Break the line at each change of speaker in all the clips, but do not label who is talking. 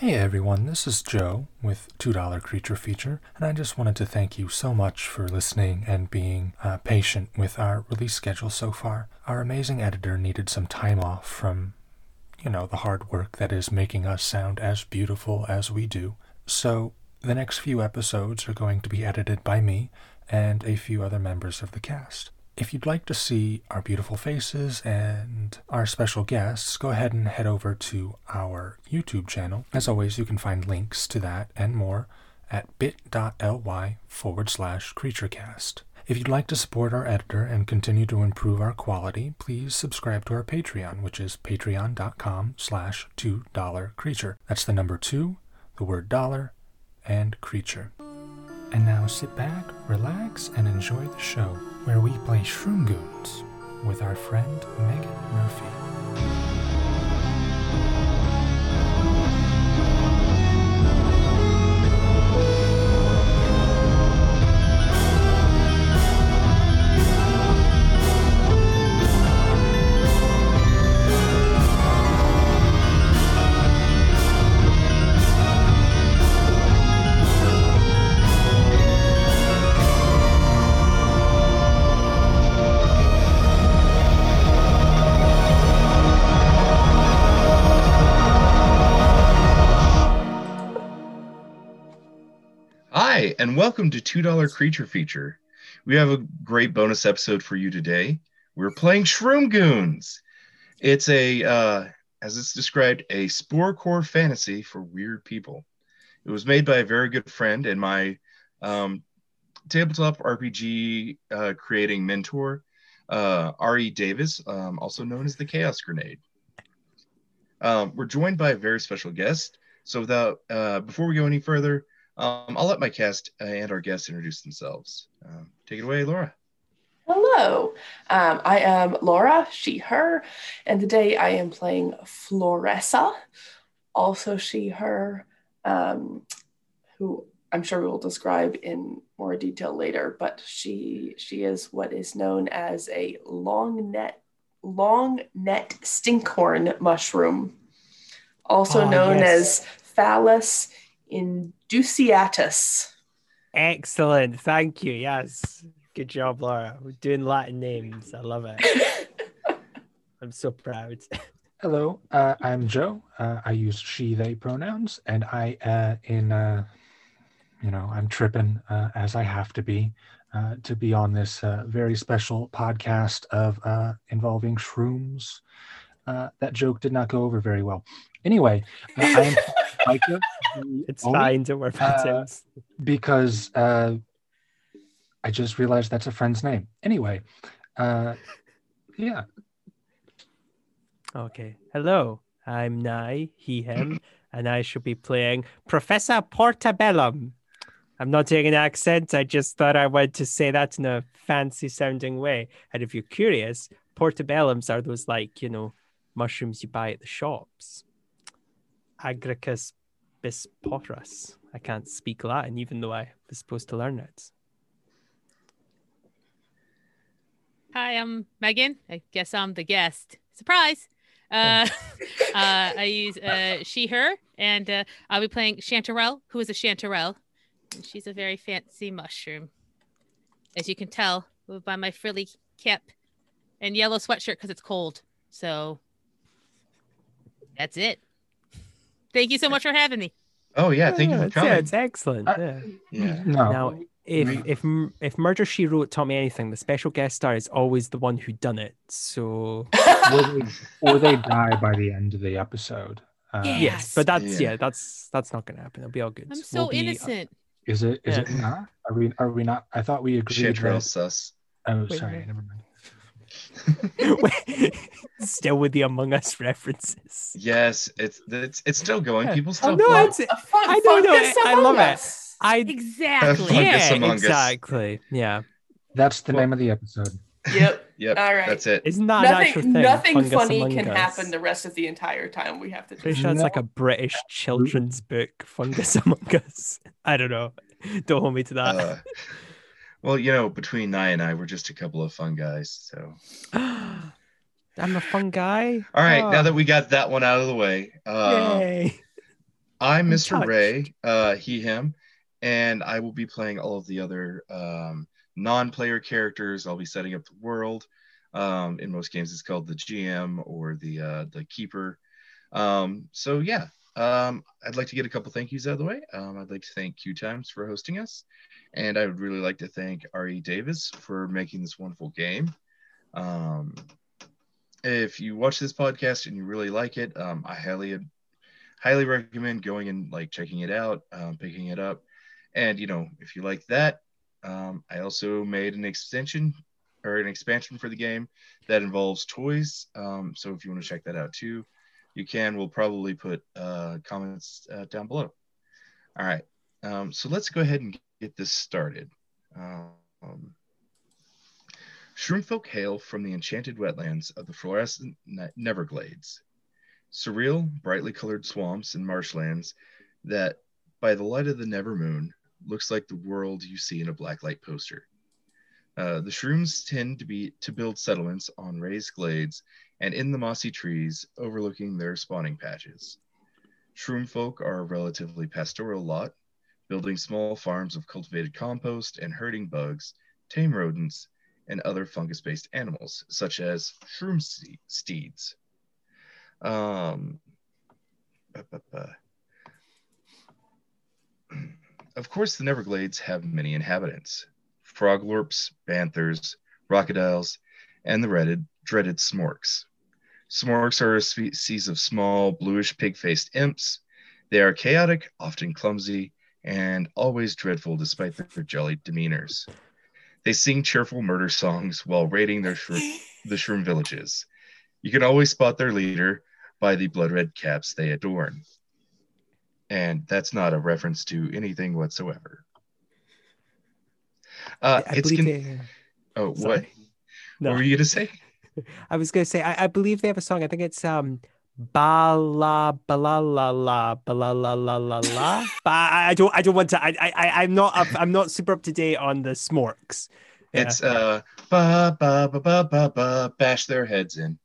Hey everyone, this is Jo with $2 Creature Feature, and I just wanted to thank you so much for listening and being uh, patient with our release schedule so far. Our amazing editor needed some time off from, you know, the hard work that is making us sound as beautiful as we do. So, the next few episodes are going to be edited by me and a few other members of the cast. If you'd like to see our beautiful faces and our special guests, go ahead and head over to our YouTube channel. As always, you can find links to that and more at bit.ly forward slash creaturecast. If you'd like to support our editor and continue to improve our quality, please subscribe to our Patreon, which is patreon.com slash $2 creature. That's the number two, the word dollar, and creature. And now sit back, relax, and enjoy the show, where we play Shroom Goons with our friend Meghan Murphy.
Hi, and welcome to $2 Creature Feature. We have a great bonus episode for you today. We're playing Shroom Goons. It's a, uh, as it's described, a spore core fantasy for weird people. It was made by a very good friend and my um, tabletop RPG uh, creating mentor, uh, R.E. Davis, um, also known as the Chaos Grenade. Um, we're joined by a very special guest. So, without uh, before we go any further, um, I'll let my cast uh, and our guests introduce themselves. Um, take it away, Laura.
Hello, um, I am Laura, she, her, and today I am playing Floressa, also she, her, um, who I'm sure we will describe in more detail later, but she she is what is known as a long net long net stinkhorn mushroom, also
Oh,
known
yes.
as Phallus indusiatus.
Excellent. Thank you. Yes. Good job, Laura. We're doing Latin names. I love it. I'm so proud.
Hello, uh, I'm Jo. Uh, I use she, they pronouns, and I, uh, in, uh, you know, I'm tripping uh, as I have to be uh, to be on this uh, very special podcast of uh, involving shrooms. Uh, that joke did not go over very well. Anyway, uh, I am Micah,
It's fine. Don't worry about
uh,
it.
because uh, I just realized that's a friend's name. Anyway, uh, yeah,
Okay. Hello. I'm Nye, he, him, and I should be playing Professor Portabellum. I'm not doing an accent. I just thought I wanted to say that in a fancy sounding way. And if you're curious, portabellums are those like, you know, mushrooms you buy at the shops. Agricus bisporus. I can't speak Latin, even though I was supposed to learn it.
Hi, I'm Meghan. I guess I'm the guest. Surprise! Uh, uh, I use uh, she, her, and uh, I'll be playing Chanterelle, who is a Chanterelle. And she's a very fancy mushroom. As you can tell by my frilly cap and yellow sweatshirt because it's cold. So that's it. Thank you so much for having me.
Oh yeah, thank you
Yeah,
for
it's,
coming.
yeah, it's excellent.
Uh,
yeah.
yeah.
no,
Now, if
we-
if if Murder She Wrote taught me anything, the special guest star is always the one who done it. So
or they, or they die by the end of the episode. Uh,
Yeah.
yes,
Yes.
but that's
Yeah.
yeah, that's that's not gonna happen. It'll be all good.
I'm so
We'll be- uh,
innocent.
Is it? Is
Yeah.
it not? Are we? Are we not? I thought we agreed.
Chanterelle
That,
sus.
oh,
Wait,
sorry. Never mind.
Wait, Still with the Among Us references.
Yes, it's it's it's still going.
Yeah.
People
Oh,
still
no,
play.
it's
A fun,
I don't know,
fungus
I- I love
among
it.
us.
I
Exactly.
Yeah, exactly. Yeah,
That's the
Well-
name of the episode.
Yep.
Yep,
All right.
that's it. it.
isn't that an actual
nothing
thing?
nothing
Fungus
funny can
Us?
happen the rest of the entire time we have to do
Pretty sure it's like a British children's book, Fungus Among Us. I don't know. Don't hold me to that.
Uh, well, you know, between Nye and I, we're just a couple of fun guys. So,
I'm a fun guy.
all right, now
Oh,
that we got that one out of the way, uh,
yay.
I'm Mr.
touched.
Ray, uh, he, him, and I will be playing all of the other um, non-player characters. I'll be setting up the world. Um, in most games, it's called the GM or the uh, the keeper. Um, so yeah, um, I'd like to get a couple thank yous out of the way. Um, I'd like to thank Queue Times for hosting us, and I would really like to thank R.E. Davis for making this wonderful game. Um, if you watch this podcast and you really like it, um, I highly highly recommend going and like checking it out, um, picking it up, and you know if you like that, um, I also made an extension or an expansion for the game that involves toys. So if you want to check that out too, you can. We'll probably put uh, comments uh, down below. All right, um, so let's go ahead and get this started. Um, Shroomfolk hail from the enchanted wetlands of the fluorescent Neverglades surreal, brightly colored swamps and marshlands that, by the light of the never moon, looks like the world you see in a blacklight poster. Uh, the shrooms tend to be to build settlements on raised glades and in the mossy trees overlooking their spawning patches. Shroom folk are a relatively pastoral lot, building small farms of cultivated compost and herding bugs, tame rodents, and other fungus-based animals, such as shroom steeds. Um. Of course, the Neverglades have many inhabitants froglorps, banthers, crocodiles, and the dreaded smorks. Smorks are a species of small, bluish pig faced imps. They are chaotic, often clumsy, and always dreadful despite their jolly demeanors. They sing cheerful murder songs while raiding their shroom, the shroom villages. You can always spot their leader by the blood red caps they adorn. And that's not a reference to anything whatsoever. Uh,
I
it's con-
they,
oh, what?
No,
What were you going to say?
I was gonna say I, I believe they have a song. I think it's um ba la ba la la la ba la la la la la. But I, I don't I don't want to I I I'm not up, I'm not super up to date on the smorks. Yeah.
It's uh, ba ba ba ba ba ba, bash their heads in.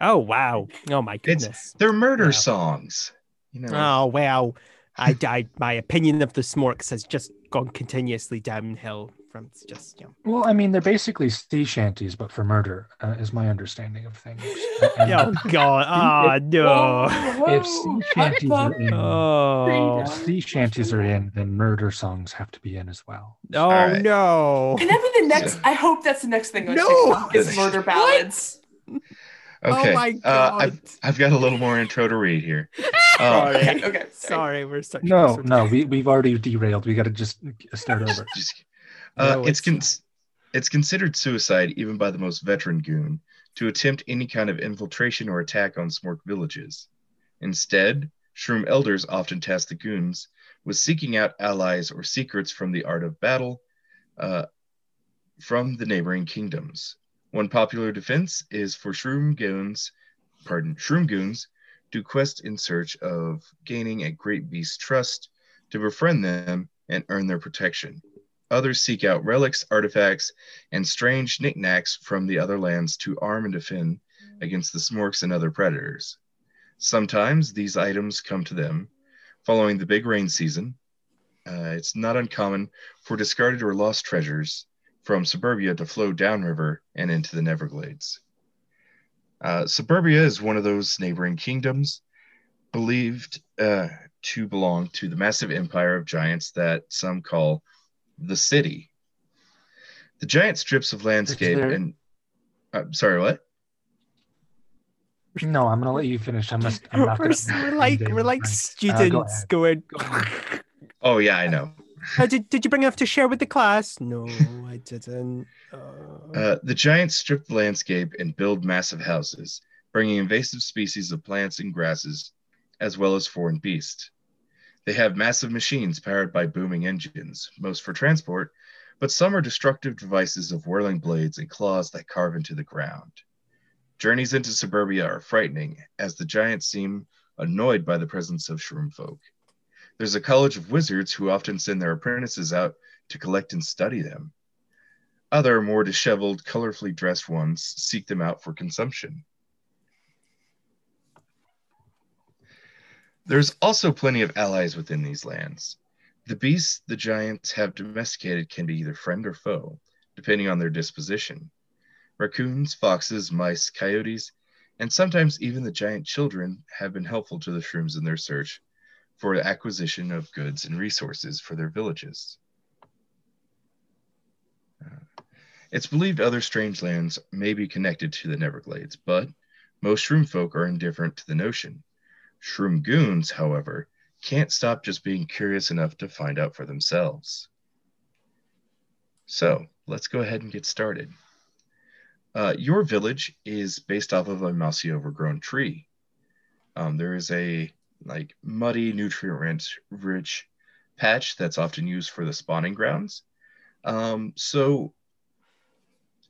Oh wow. Oh my
It's-
goodness.
They're murder
Wow.
songs. You know,
Oh wow. I, I my opinion of the smorks has just gone continuously downhill from just you know.
Well, I mean, they're basically sea shanties, but for murder, uh, is my understanding of things. And
Oh god. Oh no.
if sea shanties are in,
Oh.
if sea shanties are in, then murder songs have to be in as well.
Oh
right.
no.
Can that be the next? I hope that's the next thing on
No!
TikTok is murder ballads.
okay.
Oh my
Uh. I've, I've got a little more intro to read here. Uh,
Sorry.
Okay, okay. Sorry.
Sorry, we're such
No, no, we we've already derailed. We got to just start over.
just- uh,
No,
it's
it's-
con- it's considered suicide even by the most veteran goon to attempt any kind of infiltration or attack on Smork villages. Instead, Shroom elders often task the goons with seeking out allies or secrets from the art of battle uh, from the neighboring kingdoms. One popular defense is for Shroom goons, pardon, Shroom goons to quest in search of gaining a great beast's trust to befriend them and earn their protection. Others seek out relics, artifacts, and strange knickknacks from the other lands to arm and defend against the smorks and other predators. Sometimes these items come to them following the big rain season. Uh, it's not uncommon for discarded or lost treasures from suburbia to flow downriver and into the Neverglades. Uh, suburbia is one of those neighboring kingdoms believed uh, to belong to the massive empire of giants that some call the city. The giant strips of landscape
there-
and uh, sorry, what?
No, I'm gonna let you finish. I'm, just, I'm
We're,
gonna.
we're like we're like students
ahead.
going.
Oh yeah, I know.
"Oh, did, did you bring enough to share with the class? No, I didn't. Uh,
Uh, the giants strip the landscape and build massive houses, bringing invasive species of plants and grasses, as well as foreign beasts. They have massive machines powered by booming engines, most for transport, but some are destructive devices of whirling blades and claws that carve into the ground. Journeys into suburbia are frightening, as the giants seem annoyed by the presence of shroom folk. There's a college of wizards who often send their apprentices out to collect and study them. Other, more disheveled, colorfully dressed ones seek them out for consumption. There's also plenty of allies within these lands. The beasts the giants have domesticated can be either friend or foe, depending on their disposition. Raccoons, foxes, mice, coyotes, and sometimes even the giant children have been helpful to the shrooms in their search for the acquisition of goods and resources for their villages. Uh, it's believed other strange lands may be connected to the Neverglades, but most shroom folk are indifferent to the notion. Shroom goons, however, can't stop just being curious enough to find out for themselves. So let's go ahead and get started. Uh, your village is based off of a mousy overgrown tree. Um, there is a like muddy, nutrient rich patch that's often used for the spawning grounds. Um, so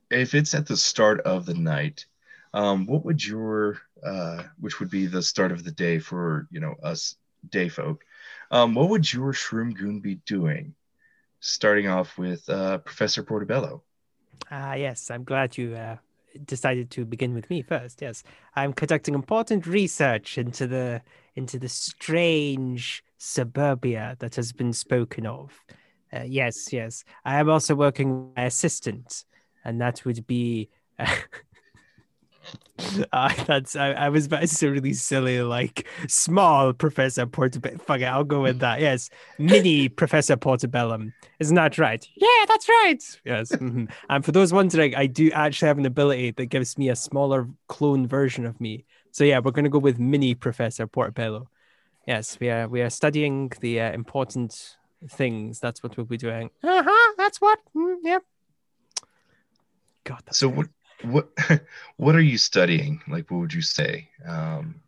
if it's at the start of the night, um, what would your uh, which would be the start of the day for you know us day folk? Um, what would your shroom goon be doing? Starting off with uh, Professor Portobello.
Ah, yes, I'm glad you uh, decided to begin with me first. Yes, I'm conducting important research into the into the strange suburbia that has been spoken of. Uh, yes, yes. I am also working with my assistant, and that would be. Uh, that's I, I was about to say really silly, like small Professor Portobello. Fuck it, I'll go with that. Yes, mini Professor Portobellum. Isn't that right? Yeah, that's right. Yes. Mm-hmm. And for those wondering, I do actually have an ability that gives me a smaller clone version of me. So yeah, we're going to go with mini Professor Portobello. Yes, we are we are studying the uh, important things. That's what we'll be doing. Uh huh. That's what. Mm, yep. God.
so what what what are you studying? Like, what would you say? Um,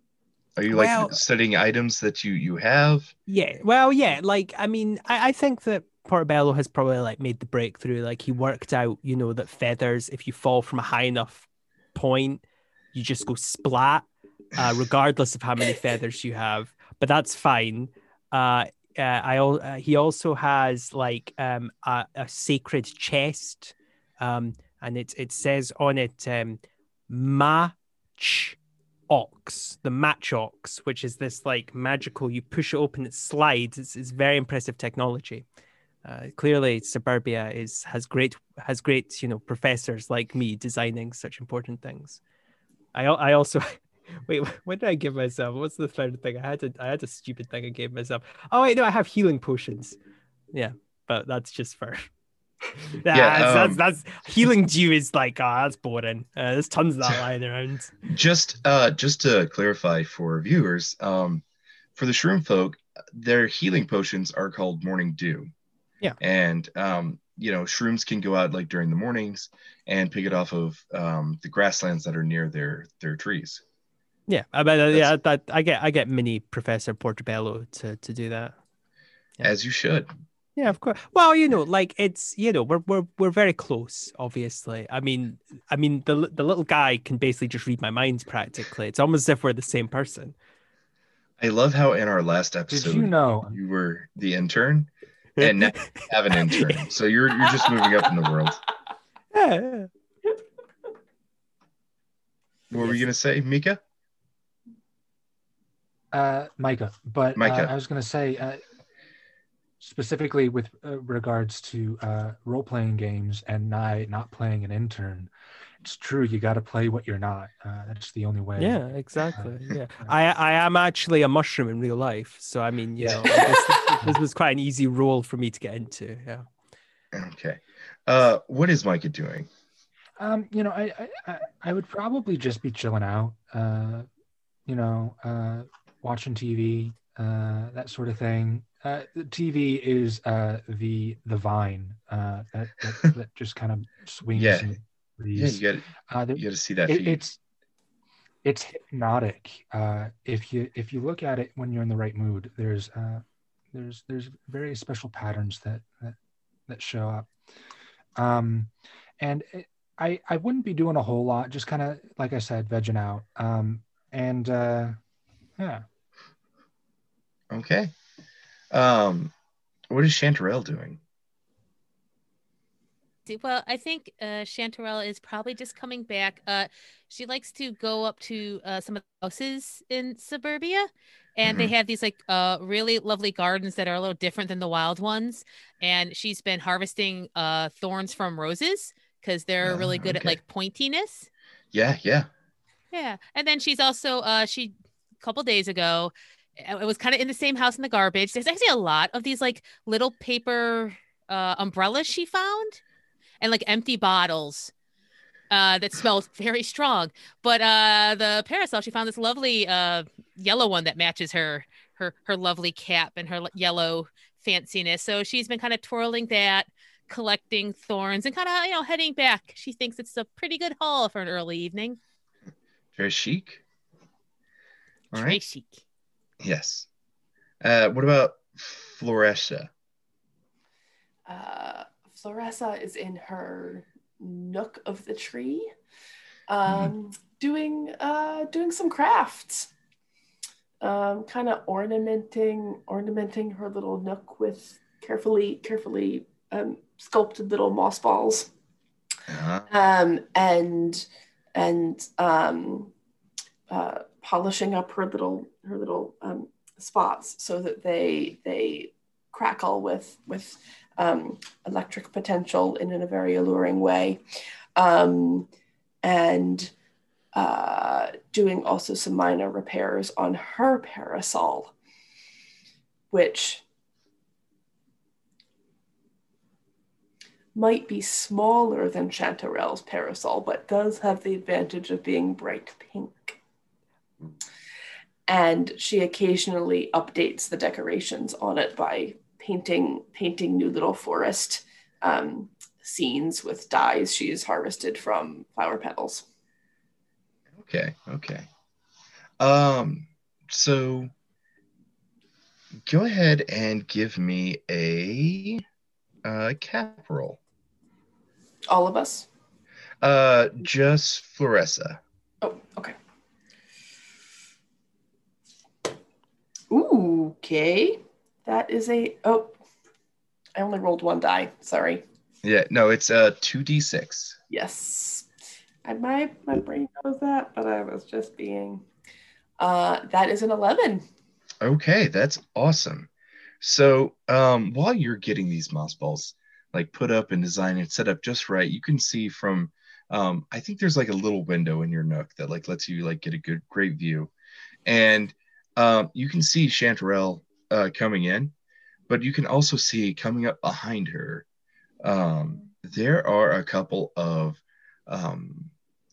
are you like
Well-
studying items that you you have?
Yeah. Well, yeah. Like, I mean, I, I think that Portobello has probably like made the breakthrough. Like, he worked out, you know, that feathers, if you fall from a high enough point, you just go splat, uh, regardless of how many feathers you have. But that's fine. Uh, uh, I uh, he also has like um a, a sacred chest, um, and it it says on it um, match ox, the match ox, which is this like magical. You push it open, it slides. It's, it's very impressive technology. Uh, clearly, Suburbia is has great has great you know professors like me designing such important things. I I also wait. What did I give myself? What's the third thing? I had to I had a stupid thing I gave myself. Oh wait, no, I have healing potions. Yeah, but that's just for. Yeah,
Yeah,
that's,
um,
that's, that's healing dew is like oh that's boring. Uh, there's tons of that lying around.
Just uh, just to clarify for viewers, um, for the shroom folk, their healing potions are called Morning Dew.
Yeah.
and um, you know, shrooms can go out like during the mornings and pick it off of um, the grasslands that are near their their trees.
Yeah, I bet. Uh, yeah, that I get. I get mini Professor Portobello to to do that. Yeah.
As you should.
Yeah, of course. Well, you know, like it's you know we're we're we're very close. Obviously, I mean, I mean the the little guy can basically just read my mind practically. It's almost as if we're the same person.
I love how in our last episode,
Did
episode
you know?
you were the intern, and now you have an intern. So you're you're just moving up in the world.
Yeah, yeah.
What were you gonna say, Mika?
Uh, Micah, but
Micah.
Uh, I was going to say uh, specifically with uh, regards to uh, role playing games and not not playing an intern. It's true. You got to play what you're not. Uh, that's the only way.
Yeah, exactly. Yeah, I I am actually a mushroom in real life, so I mean, you know, this, this was quite an easy role for me to get into. Yeah.
Okay. Uh, what is Micah doing?
Um, you know, I, I I- I would probably just be chilling out. Uh, you know, uh, watching TV, uh, that sort of thing. Uh, the TV is uh the the vine uh that that, that just kind of swings.
Yeah. Yeah, you got
uh,
you to see that.
it, it's it's hypnotic uh if you if you look at it when you're in the right mood there's uh there's there's very special patterns that that, that show up um and it, i i wouldn't be doing a whole lot just kind of like i said vegging out um and uh yeah
Okay. Um, what is Chanterelle doing?
Well, I think uh, Chanterelle is probably just coming back. Uh, she likes to go up to uh, some of the houses in suburbia and they have these like uh really lovely gardens that are a little different than the wild ones. And she's been harvesting uh thorns from roses because they're really
Ah,
good at like pointiness.
Yeah, yeah.
Yeah. And then she's also uh she a couple days ago it was kind of in the same house in the garbage. There's actually a lot of these like little paper uh umbrellas she found and like empty bottles uh that smells very strong. But uh the parasol she found this lovely uh yellow one that matches her her her lovely cap and her yellow fanciness. So she's been kind of twirling that collecting thorns and kind of you know heading back. She thinks it's a pretty good haul for an early evening.
Very chic. All
Very
right.
chic.
Yes. Uh, what about Floressa?
Uh, Floressa is in her nook of the tree, um, doing uh, doing some crafts, um, kind of ornamenting ornamenting her little nook with carefully carefully um, sculpted little moss balls,
Uh,
um, and and um, uh, polishing up her little her little um, spots so that they they crackle with with um, electric potential in, in, a very alluring way, um, and uh, doing also some minor repairs on her parasol, which might be smaller than Chanterelle's parasol, but does have the advantage of being bright pink. And she occasionally updates the decorations on it by painting painting new little forest um, scenes with dyes she's harvested from flower petals.
okay, okay. Um, so go ahead and give me a uh, cap roll.
All of us.
Uh, just Floressa.
Oh, okay. Ooh, okay. That is a oh. I only rolled one die. Sorry.
Yeah, no, it's uh two d six.
Yes. I, my my brain knows that, but I was just being. Uh, that is an eleven.
Okay, that's awesome. So, um, while you're getting these moss balls like put up and designed and set up just right, you can see from um, I think there's like a little window in your nook that like lets you like get a good great view, and um, you can see Chanterelle uh, coming in, but you can also see coming up behind her. Um, there are a couple of um,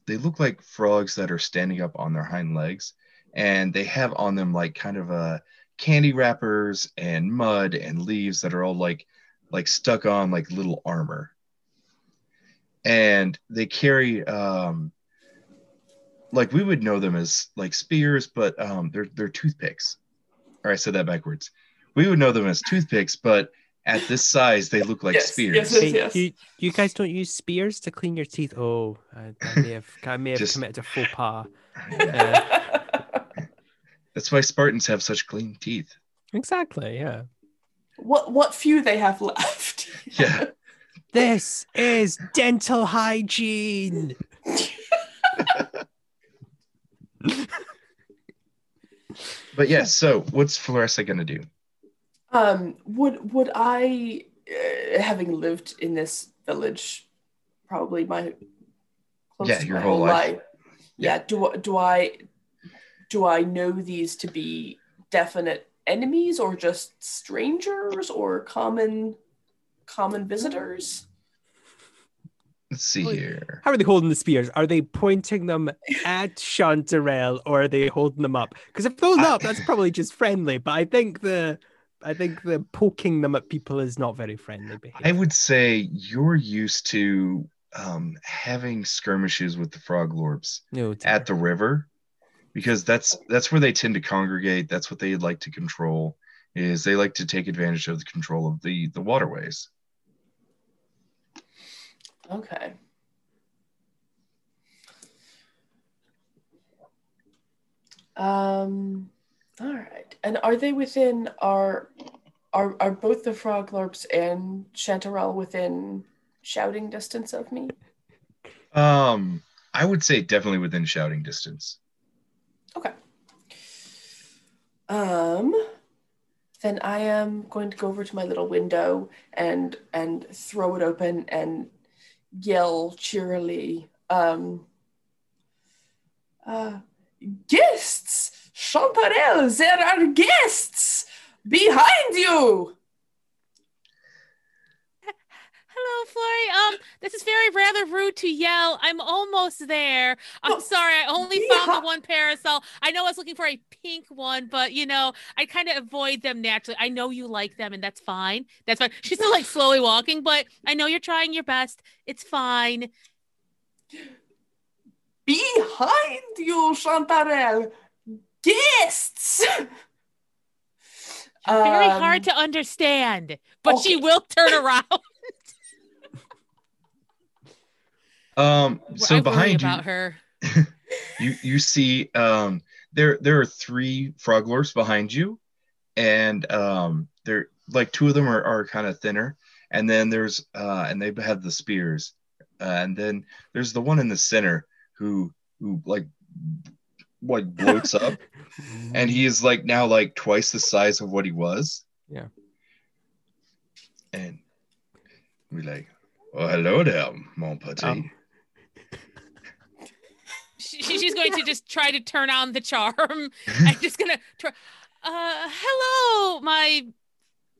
they look like frogs that are standing up on their hind legs and they have on them like kind of a candy wrappers and mud and leaves that are all like like stuck on like little armor and they carry um like we would know them as like spears but um they're they're toothpicks or i said that backwards we would know them as toothpicks but at this size they look like
Yes,
spears
yes, yes.
Hey, you, you guys don't use spears to clean your teeth. Oh, I, I may have, I may have
Just-
committed a faux pas. Uh,
that's why spartans have such clean teeth
exactly. Yeah.
what what few they have left?
yeah
This is dental hygiene.
but yeah so what's floressa gonna do
Um, would would I, uh, having lived in this village, probably my close
Yeah, your
my
whole life.
Yeah. Do I- do I do I know these to be definite enemies or just strangers or common common visitors?
Let's see
Well,
here
How are they holding the spears? Are they pointing them at Chanterelle or are they holding them up? Because if holding
I-
up, that's probably just friendly. But I think the I think the poking them at people is not very friendly behavior.
I would say you're used to um, having skirmishes with the froglorps
no,
at the river because that's that's where they tend to congregate. That's what they like to control. Is they like to take advantage of the control of the the waterways.
Okay. Um. All right. And are they within our? Are are both the frog Froglorps and Chanterelle within shouting distance of me?
Um, I would say definitely within shouting distance.
Okay. Um, then I am going to go over to my little window and and throw it open and yell cheerily. Um, uh, guests, Chanterelle, there are guests behind you.
Hello, Flurry. Um, this is very rather rude to yell. I'm almost there. I'm
Oh,
sorry. I only
yeah.
found the one parasol. I know I was looking for a pink one, but you know, I kind of avoid them naturally. I know you like them, and that's fine. That's fine. She's still like slowly walking, but I know you're trying your best. It's fine.
Behind you, Chanterelle, guests.
Very
Um,
hard to understand, but she will turn around.
Um, so
I
behind you,
her.
you you see um there there are three froglorps behind you. And um they're like two of them are, are kind of thinner. And then there's uh and they have the spears. Uh, and then there's the one in the center who who like like bloats up. And he is like now like twice the size of what he was.
Yeah.
and we like oh hello there mon petit.
Um,
She, she's going to just try to turn on the charm. I'm just gonna try. Uh, hello, my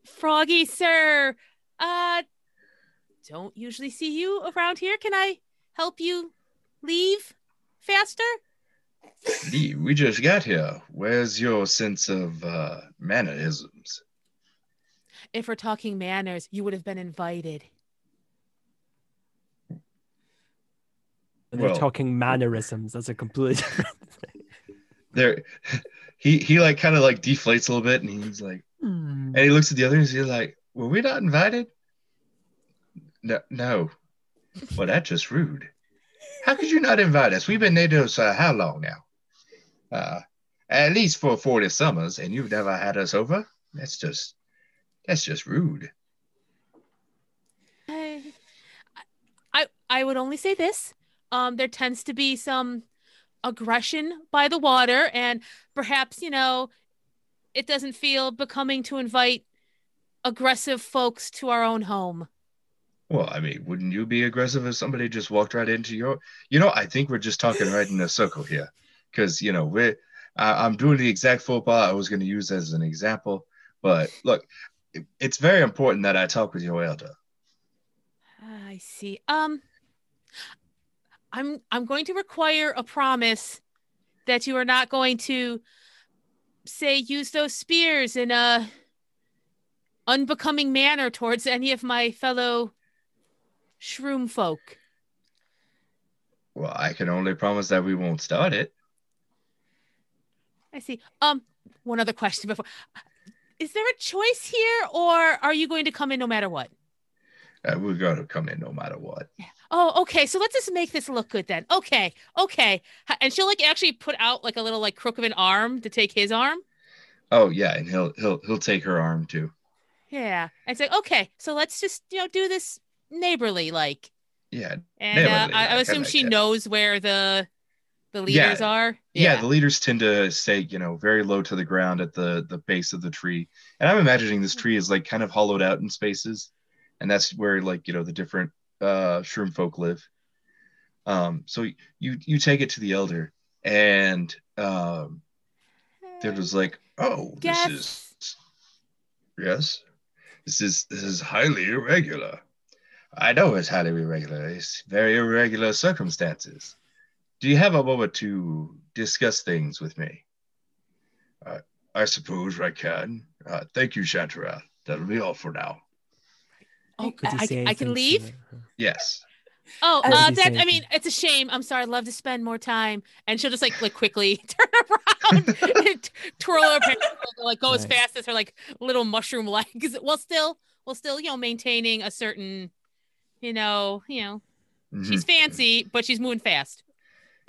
froggy sir. Uh, don't usually see you around here. Can I help you leave faster?
Lee, we just got here where's your sense of uh mannerisms
If we're talking manners, you would have been invited.
And they're
Well-
talking mannerisms. That's a completely different thing.
there he he like kind of like deflates a little bit and he's like and he looks at the others he's like were we not invited? No no. Well that's just rude. How could you not invite us? We've been natives uh, how long now? Uh at least for 40 summers and you've never had us over? That's just that's just rude.
I, I I would only say this. Um, there tends to be some aggression by the water, and perhaps you know, it doesn't feel becoming to invite aggressive folks to our own home.
well i mean wouldn't you be aggressive if somebody just walked right into your you know i think we're just talking right in a circle here because you know we're i'm doing the exact faux pas i was going to use as an example but look it- it's very important that i talk with your elder
I see. Um, I'm I'm going to require a promise that you are not going to say use those spears in a unbecoming manner towards any of my fellow shroom folk.
well i can only promise that we won't start it
I see. Um, one other question before. Is there a choice here, or are you going to come in no matter what?
uh, we're going to come in no matter what
Oh, okay. So let's just make this look good then. Okay, okay. And she'll like actually put out like a little like crook of an arm to take his arm.
oh yeah and he'll he'll he'll take her arm too
Yeah. And say, okay, so let's just you know do this neighborly like.
yeah
And uh, I, I
like, I
assume
like
she knows where the the leaders are.
Yeah. yeah. the leaders tend to stay you know very low to the ground at the the base of the tree and i'm imagining this tree is like kind of hollowed out in spaces and that's where like you know the different uh shroom folk live. Um so you you take it to the elder and um they're just like oh this
Yes.
is yes this is this is highly irregular. I know it's highly irregular. It's very irregular circumstances. Do you have a moment to discuss things with me? Uh, i suppose i can. Uh, thank you Chanterelle. that'll be all for now
Oh, I, I, I can leave.
her?
yes
Oh,
Uh,
Did you say
that I mean, it's a shame. I'm sorry. I'd love to spend more time. And she'll just like like quickly turn around, and twirl her pants, like go as
Nice.
fast as her like little mushroom legs, while still while still you know maintaining a certain, you know, you know, she's
Mhm.
fancy, but she's moving fast.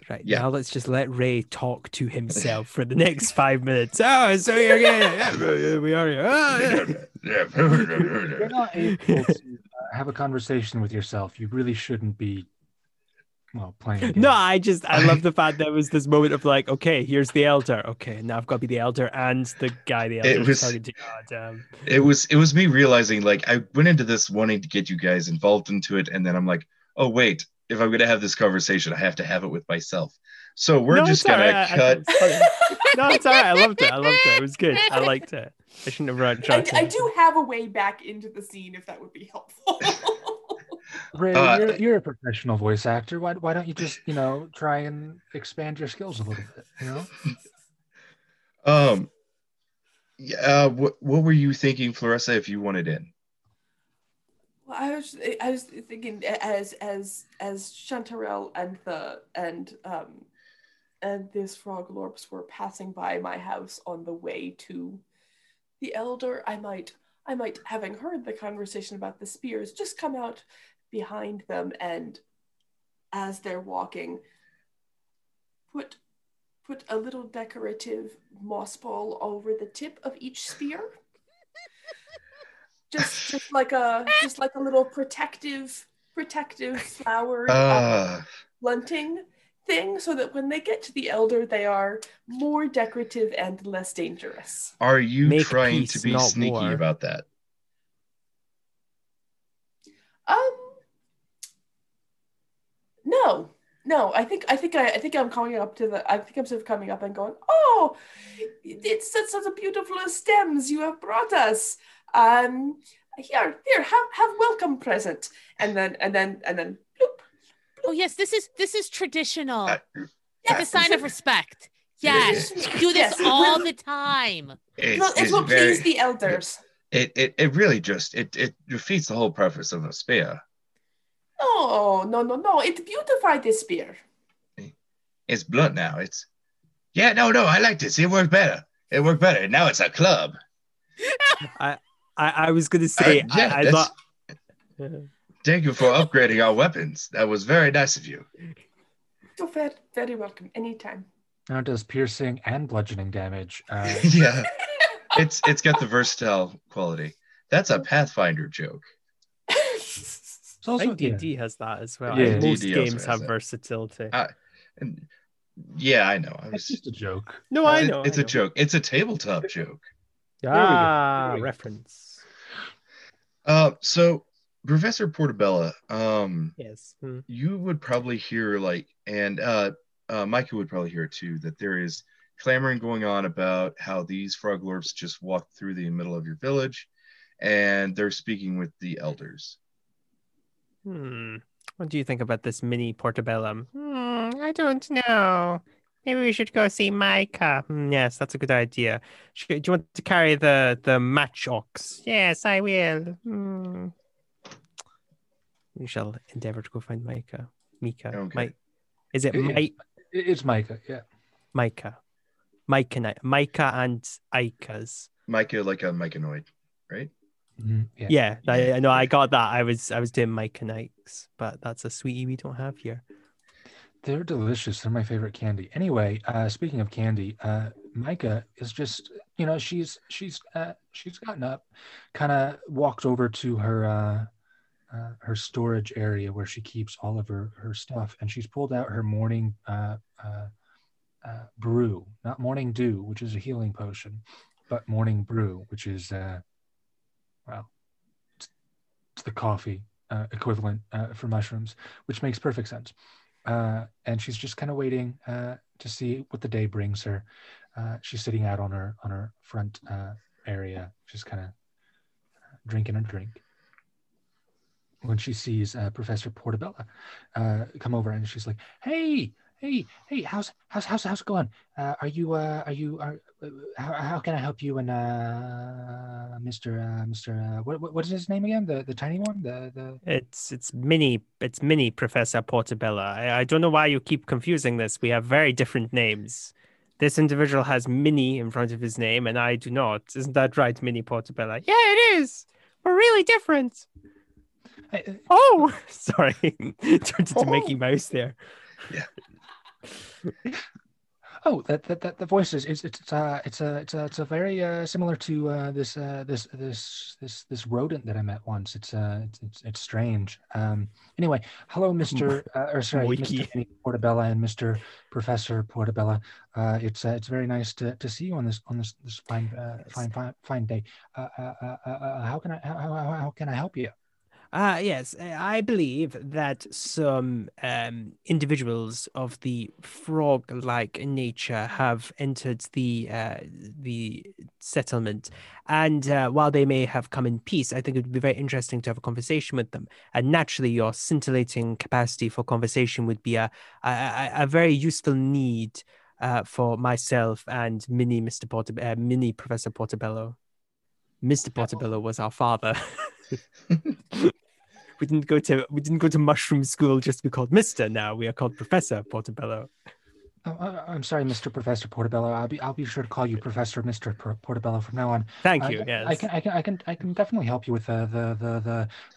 Right
Yeah.
now, let's just let Ray talk to himself for the next five minutes. Oh, so you're getting yeah, we are here. Oh, yeah.
You're not able to uh, have a conversation with yourself. You really shouldn't be well playing. the.
No, I just I
I-
love the fact that there was this moment of like, okay, here's the elder. Okay, now I've got to be the elder and the guy the elder
was-
was talking to. God damn.
it was it was me realizing like I went into this wanting to get you guys involved into it, and then I'm like, oh wait, if I'm gonna have this conversation, I have to have it with myself. So we're
No,
just gonna
right. I- I
cut.
think it's funny. no, it's all right. I loved it. I loved it. It was good. I liked it. I shouldn't have run.
I,
tried to-
I do have a way back into the scene if that would be helpful.
Ray,
Uh,
you're, you're a professional voice actor. Why, why don't you just, you know, try and expand your skills a little bit? You know,
Um, yeah, uh, what what were you thinking, Floressa, if you wanted in?
Well, I was I was thinking as as as Chanterelle and the and um and this frog lorps were passing by my house on the way to the elder, I might I might having heard the conversation about the spears just come out behind them and as they're walking put put a little decorative moss ball over the tip of each spear. Just just like a just like a little protective protective flowered uh,
Uh,
blunting thing so that when they get to the elder they are more decorative and less dangerous
are you
Make
trying to be sneaky
war.
about that?
um no no i think i think i, I think i'm coming up to the i think i'm sort of coming up and going oh it's such, such a beautiful stems you have brought us um here here have have welcome present and then and then and then bloop,
Oh yes, this is this is traditional.
Uh,
it's a sign of respect. Yes, do this
Yes,
all
will-
the time.
It,
Well, it
it's
will
very-
please the elders
it, it, it really just it, it defeats the whole purpose of a spear.
No, no, no, no. It beautified this spear.
It's blunt now. It's yeah, no, no, I like this. It worked better. It worked better. Now it's a club.
I, I was gonna say
Uh, yeah,
I, I thought
Thank you for upgrading our weapons. That was very nice of you.
You're very, very welcome. Anytime.
now it does piercing and bludgeoning damage. Uh,
yeah. It's it's got the versatile quality. That's a Pathfinder joke.
it's
I
also,
think D&D has that as well.
Yeah.
Most
D&D
games have
that.
versatility.
Uh, And yeah, I know. I
it's just a joke.
no, I
it-
know.
it's
I
a
know.
joke. It's a tabletop joke.
Ah,
There we go.
reference.
Uh so Professor Portabella, um,
Yes. Hmm.
you would probably hear like and uh uh Micah would probably hear too that there is clamoring going on about how these froglorps just walked through the middle of your village and they're speaking with the elders.
Hmm. What do you think about this mini portobellum? Hmm, I don't know. Maybe we should go see Micah. Hmm, yes, that's a good idea. Sh- Do you want to carry the the match ox? Yes, I will. Hmm. We shall endeavor to go find Micah. Mika.
Okay.
Mi- Is it
It-
Mi-
It- It's Micah. Yeah.
Micah? Micah, and I- Micah and Ika's.
Micah like a myconoid, right?
Mhm, Yeah.
Yeah, I,
Yeah.
I know. I got that. I was I was doing Micah and Ike's, but that's a sweetie we don't have here.
They're delicious. They're my favorite candy. Anyway, uh, speaking of candy, uh, Micah is just, you know, she's she's uh, she's gotten up, kind of walked over to her uh, her storage area where she keeps all of her her stuff, and she's pulled out her morning uh, uh, uh, brew, not morning dew, which is a healing potion, but morning brew, which is uh, well, it's, it's the coffee equivalent for mushrooms, which makes perfect sense and she's just kind of waiting to see what the day brings her. She's sitting out on her on her front area, just kind of drinking a drink. When she sees uh, Professor Portabella uh, come over, and she's like, "Hey, hey, hey, how's how's how's how's it going? Uh, are you uh, are you are uh, how, how can I help you and uh, Mister uh, Mister uh, what, what is his name again? The the tiny one, the the
It's it's mini it's mini Professor Portabella. I, I don't know why you keep confusing this. We have very different names. This individual has mini in front of his name, and I do not. Isn't that right, Mini Portabella? Yeah, it is. We're really different.
I- uh,
Oh, sorry, turned into
Oh.
Mickey Mouse there.
Oh, that that, that the voice is it's it's uh it's a it's a it's a very uh, similar to uh, this uh, this this this this rodent that I met once. It's uh it's it's, it's strange. Um. Anyway, hello, Mister uh, or sorry,
Wiki.
Mister Portabella and Mister Professor Portabella. Uh, it's uh, it's very nice to, to see you on this on this this fine uh, fine fine fine day. Uh, uh, uh, uh, uh, how can I how, how, how can I help you?
Ah, yes, uh, I believe that some um, individuals of the frog-like nature have entered the uh, the settlement, and uh, while they may have come in peace, I think it would be very interesting to have a conversation with them. And naturally, your scintillating capacity for conversation would be a a, a, very useful need uh, for myself and Mini Mister uh, Mini Professor Portobello. Mister Portobello was our father. we didn't go to we didn't go to mushroom school just to be called Mister. Now we are called Professor Portobello.
Oh, I'm sorry, Mr. Professor Portobello. I'll be I'll be sure to call you Professor Mr. Portobello from now on.
Thank
I-
you. yes.
I can I can I can I can definitely help you with the the the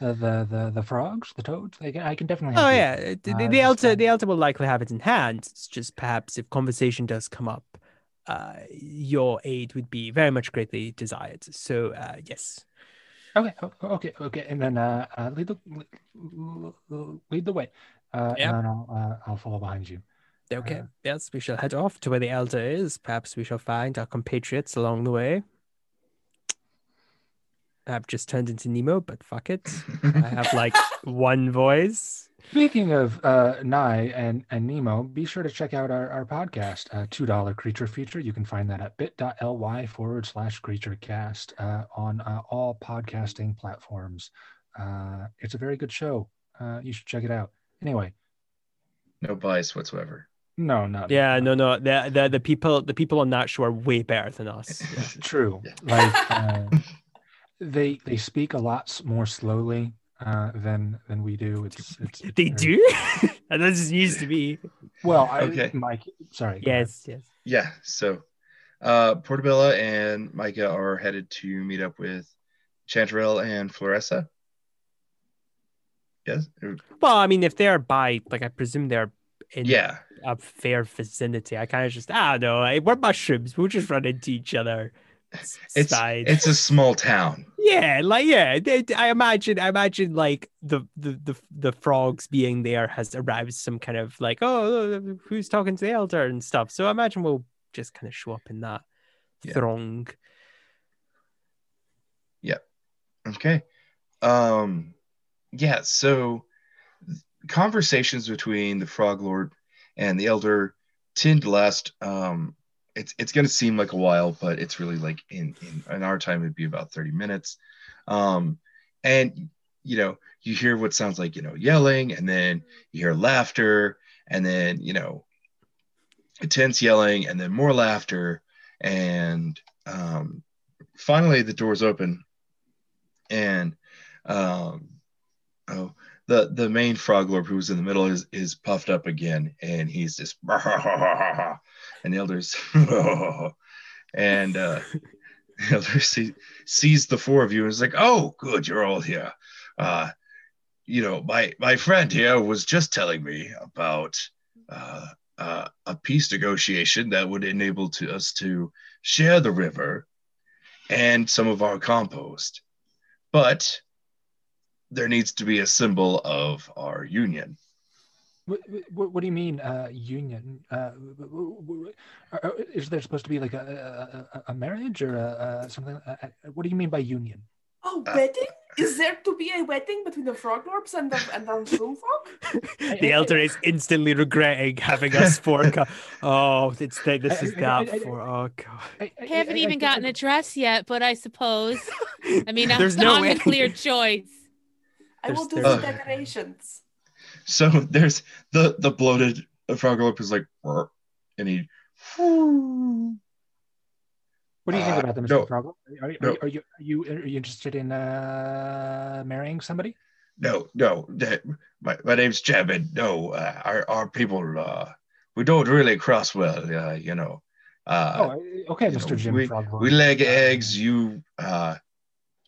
the the the, the, frogs, the toads. I can, I can definitely help
Oh yeah, the, the,
Uh,
the elder the elder will likely have it in hand. It's just perhaps if conversation does come up, uh, your aid would be very much greatly desired. So uh, yes.
Okay, okay, okay, and then uh, uh lead the lead, the way. Uh,
Yep.
and then I'll uh, I'll follow behind you.
Okay.
Uh,
yes, we shall head off to where the elder is. Perhaps we shall find our compatriots along the way. I've just turned into Nemo, but fuck it. I have like one voice.
Speaking of uh, Nye and, and Nemo, be sure to check out our, our podcast, uh, $2 Creature Feature. You can find that at bit.ly forward slash creature cast uh, on uh, all podcasting platforms. Uh, it's a very good show. Uh, you should check it out. Anyway,
No bias whatsoever.
no, not
Yeah, no, no. The the the people the people on that show are way better than us. Yeah.
True.
Yeah.
Like uh, they they speak a lot more slowly uh, than than we do. It's, it's, it's
They do? and this is used to be.
Well, I,
Okay.
Mike. Sorry. go.
Yes, yes.
Yeah. So, uh, Portabella and Micah are headed to meet up with Chanterelle and Floressa. Yes.
Well, I mean, if they're by, like, I presume they're in
Yeah.
a fair vicinity. I kind of just, I don't know. eh, We're mushrooms. We'll just run into each other. It's,
It's it's a small town.
yeah, like yeah. I imagine. I imagine like the, the the the frogs being there has aroused some kind of like, oh, who's talking to the elder and stuff. So I imagine we'll just kind of show up in that throng. Yeah.
Okay. Um yeah, so conversations between the Frog Lord and the Elder tend to last um it's it's gonna seem like a while, but it's really like in in, in our time it'd be about 30 minutes. Um and you know, you hear what sounds like, you know, yelling, and then you hear laughter, and then you know intense yelling and then more laughter and um finally the doors open and um oh the the main frog lord who's in the middle is is puffed up again and he's just and the elders and uh the elder see, sees the four of you and is like oh good you're all here uh you know my my friend here was just telling me about uh, uh a peace negotiation that would enable to us to share the river and some of our compost but there needs to be a symbol of our union.
What, what, what do you mean, uh, union? Uh, is there supposed to be like a, a, a- a marriage or a, a something? Uh, uh, what do you mean by union?
Oh,
Uh,
wedding? Is there to be a wedding between the frog lords and the and the shroom frog?
the elder is instantly regretting having us for. co- Oh, it's the, this is
I- I-
that
I- I-
for. Oh god.
I,
I haven't even gotten a dress yet, but I suppose. I mean, I'm,
There's no
I'm
way.
the clear choice.
I will do
there's-
the decorations.
So there's the the bloated frog lord is like, and he.
What do you think
Uh,
about them, Mr.
no.
Frog? Are, are,
No.
are, you, are you are you interested in uh, marrying somebody?
No, no, that, my, my name's Jabin. No, uh, our our people, uh, we don't really cross well, uh, you know. Uh,
oh, okay, Mr.
know,
Jim
we-
Frog.
we leg eggs. You, uh,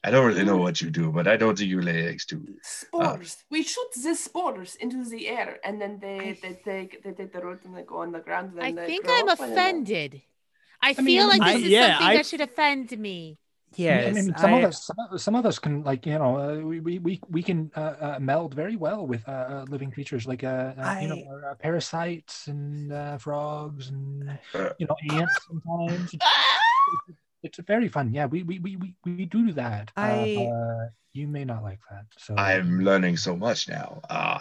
I don't really know what you do, but I don't think you lay eggs too.
Spores. we shoot the spores into the air, and then they they take they take the root and they go on the ground. And
I
they
think I'm
up and then they-
offended. I feel
mean,
like
I-
this is
yeah,
something
I-
that should offend me.
Yes,
I mean, some
I-
of us, some some of us can like you know, uh, we, we we we can uh, uh, meld very well with uh, uh, living creatures like uh, uh you know uh, parasites and uh, frogs and you know ants sometimes. It's very fun. Yeah, we we we we, we do that. Uh,
I-
uh, you may not like that. So
I'm learning so much now. Uh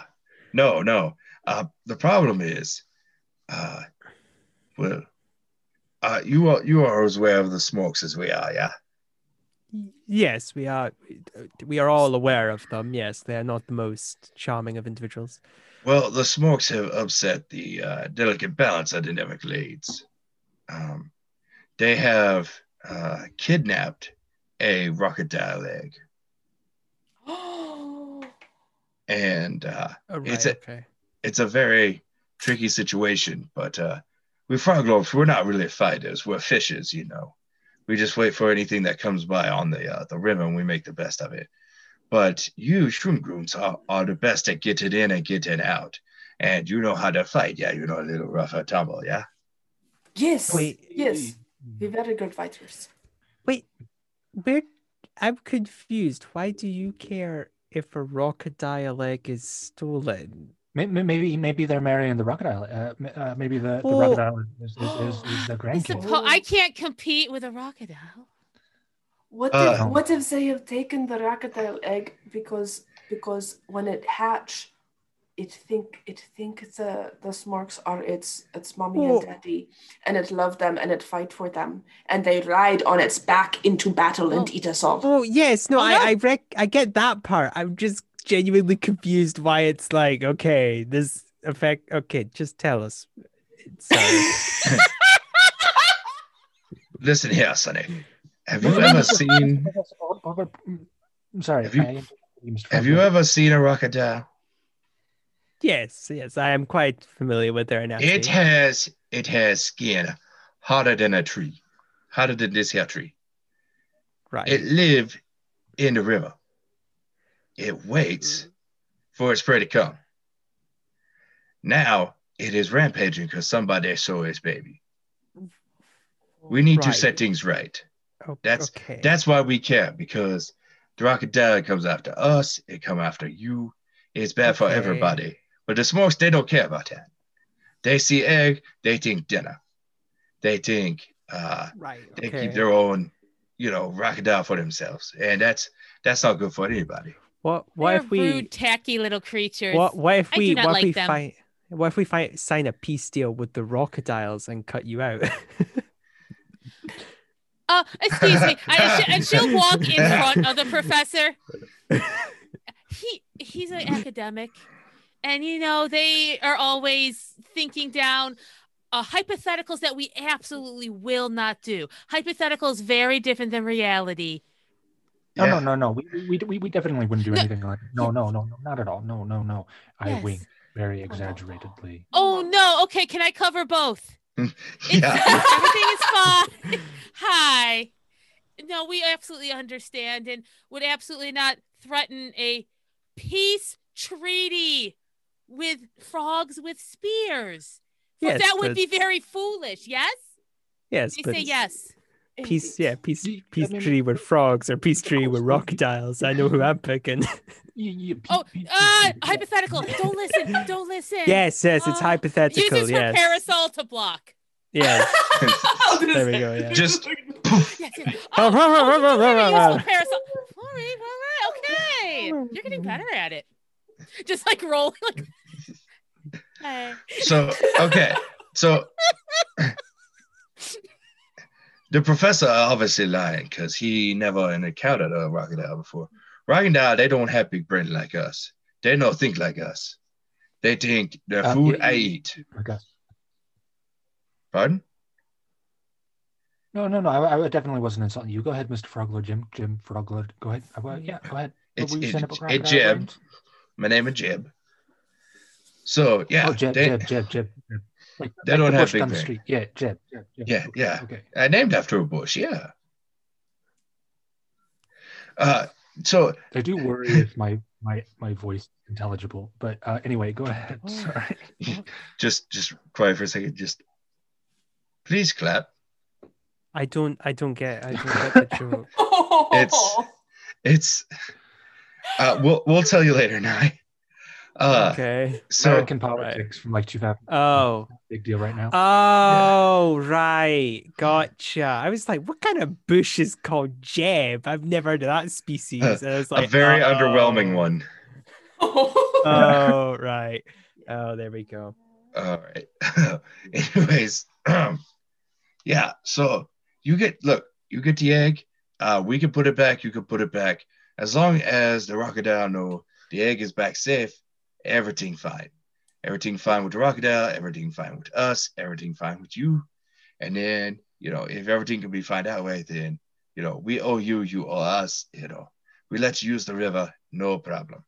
no, no. Uh the problem is uh well uh you are you are as aware of the smorks as we are, yeah?
yes, we are. We are all aware of them. Yes, they are not the most charming of individuals.
Well, the smorks have upset the uh, delicate balance of the Neverglades. Um, they have uh, kidnapped a crocodile egg, and uh,
Oh,
It's a-
okay.
it's a very tricky situation. But uh, we froglorps, we're not really fighters. We're fishers, you know. We just wait for anything that comes by on the uh, the rim, and we make the best of it. But you Shroom Goons are, are the best at getting in and getting out. And you know how to fight, yeah. You know a little rougher tumble, yeah.
Yes.
Wait.
Yes. We're very good fighters.
Wait, where? I'm confused. Why do you care if a crocodile egg is stolen?
May- may- maybe maybe they're marrying the crocodile. Uh, uh, maybe the, the
Oh.
crocodile is, is, is, is the
I,
grandkid.
suppo- I can't compete with a crocodile.
What
Uh.
if what if they have taken the crocodile egg because because when it hatch, it think it think the the smorks are its its mommy
Oh.
and daddy, and it love them and it fight for them, and they ride on its back into battle and
Oh.
eat us all.
Oh yes, no,
Oh,
I
no.
I rec- I get that part. I'm just genuinely confused why it's like okay, this effect. Okay, just tell us. Sorry.
Uh, Listen here, Sonny. Have you ever seen
I'm sorry.
Have you-
I-
have you ever seen a crocodile?
Yes, yes, I am quite familiar with their anatomy.
It has it has skin harder than a tree, harder than this here tree.
right.
It live in the river. It waits mm. for its prey to come. Now it is rampaging because somebody saw its baby. We need to set things right.
O-
that's-
okay.
That's why we care because the crocodile comes after us. It come after you. It's bad for everybody. But the smorks, they don't care about that. They see egg, they think dinner. They think uh,
right.
they
okay.
keep their own, you know, crocodile for themselves, and that's that's not good for anybody.
What what
They're
if we
rude, tacky little creatures.
what what if
I
we
do not
what if we
them.
find what if we find sign a peace deal with the crocodiles and cut you out?
Oh, excuse me. I, she, and she'll walk in front of the professor. He he's an academic, and you know they are always thinking down uh, hypotheticals that we absolutely will not do. Hypotheticals very different than reality.
No,
Yeah.
no, no, no. We, we, we, we definitely wouldn't do
No.
anything like No, no, no, no, not at all. No, no, no. I
Yes.
wink very exaggeratedly.
Oh no. Okay, can I cover both? It's,
Yeah.
everything is fine. Hi. No, we absolutely understand and would absolutely not threaten a peace treaty with frogs with spears. For
Yes,
that would be very foolish. Yes?
yes,
They say yes.
peace yeah, peace
Y- I
peace
mean-
tree with frogs or peace tree with
course,
crocodiles. I know who I'm picking.
You- you-
Oh, uh, hypothetical. Don't listen. Don't listen.
yes, yes, it's
Uh,
hypothetical.
Uses her
yes.
parasol to block.
Yes.
I'll do
There
this.
we go, yeah.
Just
Yes, yes. Oh, oh, you do have a useful parasol. All right, all right, okay. You're getting better at it. Just like rolling. Like, hey.
so okay. So the professor obviously lying because he never encountered a crocodile before. Crocodile, they don't have big brain like us. They don't think like us. They think the
Uh,
food
y-
I
y-
eat.
Okay.
Pardon?
No, no, no. I, I definitely wasn't insulting you. Go ahead, Mr. Frogler, Jim. Jim Frogler. Go ahead. I, wa- yeah, go ahead. What
It's
were you
it,
saying about
it,
crocodile
My name is Jeb. So yeah,
oh, Jeb,
they-
Jeb, Jeb, Jeb. Jeb. Like,
They
like
don't
the
have
bush
big
down the street. Yeah, Jeb, Jeb, Jeb.
Yeah,
Okay,
yeah.
Okay.
I named after a bush. Yeah. Uh, so
I do worry if my my my voice is intelligible. But uh, anyway, go ahead.
Oh.
Sorry.
just just quiet for a second. Just please clap.
I don't. I don't get. I don't get the joke.
It's- It's uh, we'll we'll tell you later, Nye. Uh,
okay.
so
American politics from like 2000.
Oh.
big deal right now.
Oh, right. Gotcha. I was like, what kind of bush is called Jeb? I've never heard of that species. And I was
a very
oh.
underwhelming one.
Oh, right. Oh, there we go.
All right. Anyways, um, yeah. So you get look, you get the egg. Uh, we can put it back. You can put it back as long as the crocodile know the egg is back safe. Everything fine. Everything fine with the crocodile. Everything fine with us. Everything fine with you. And then you know if everything can be fine that way, then you know we owe you. You owe us. You know we let you use the river. No problem.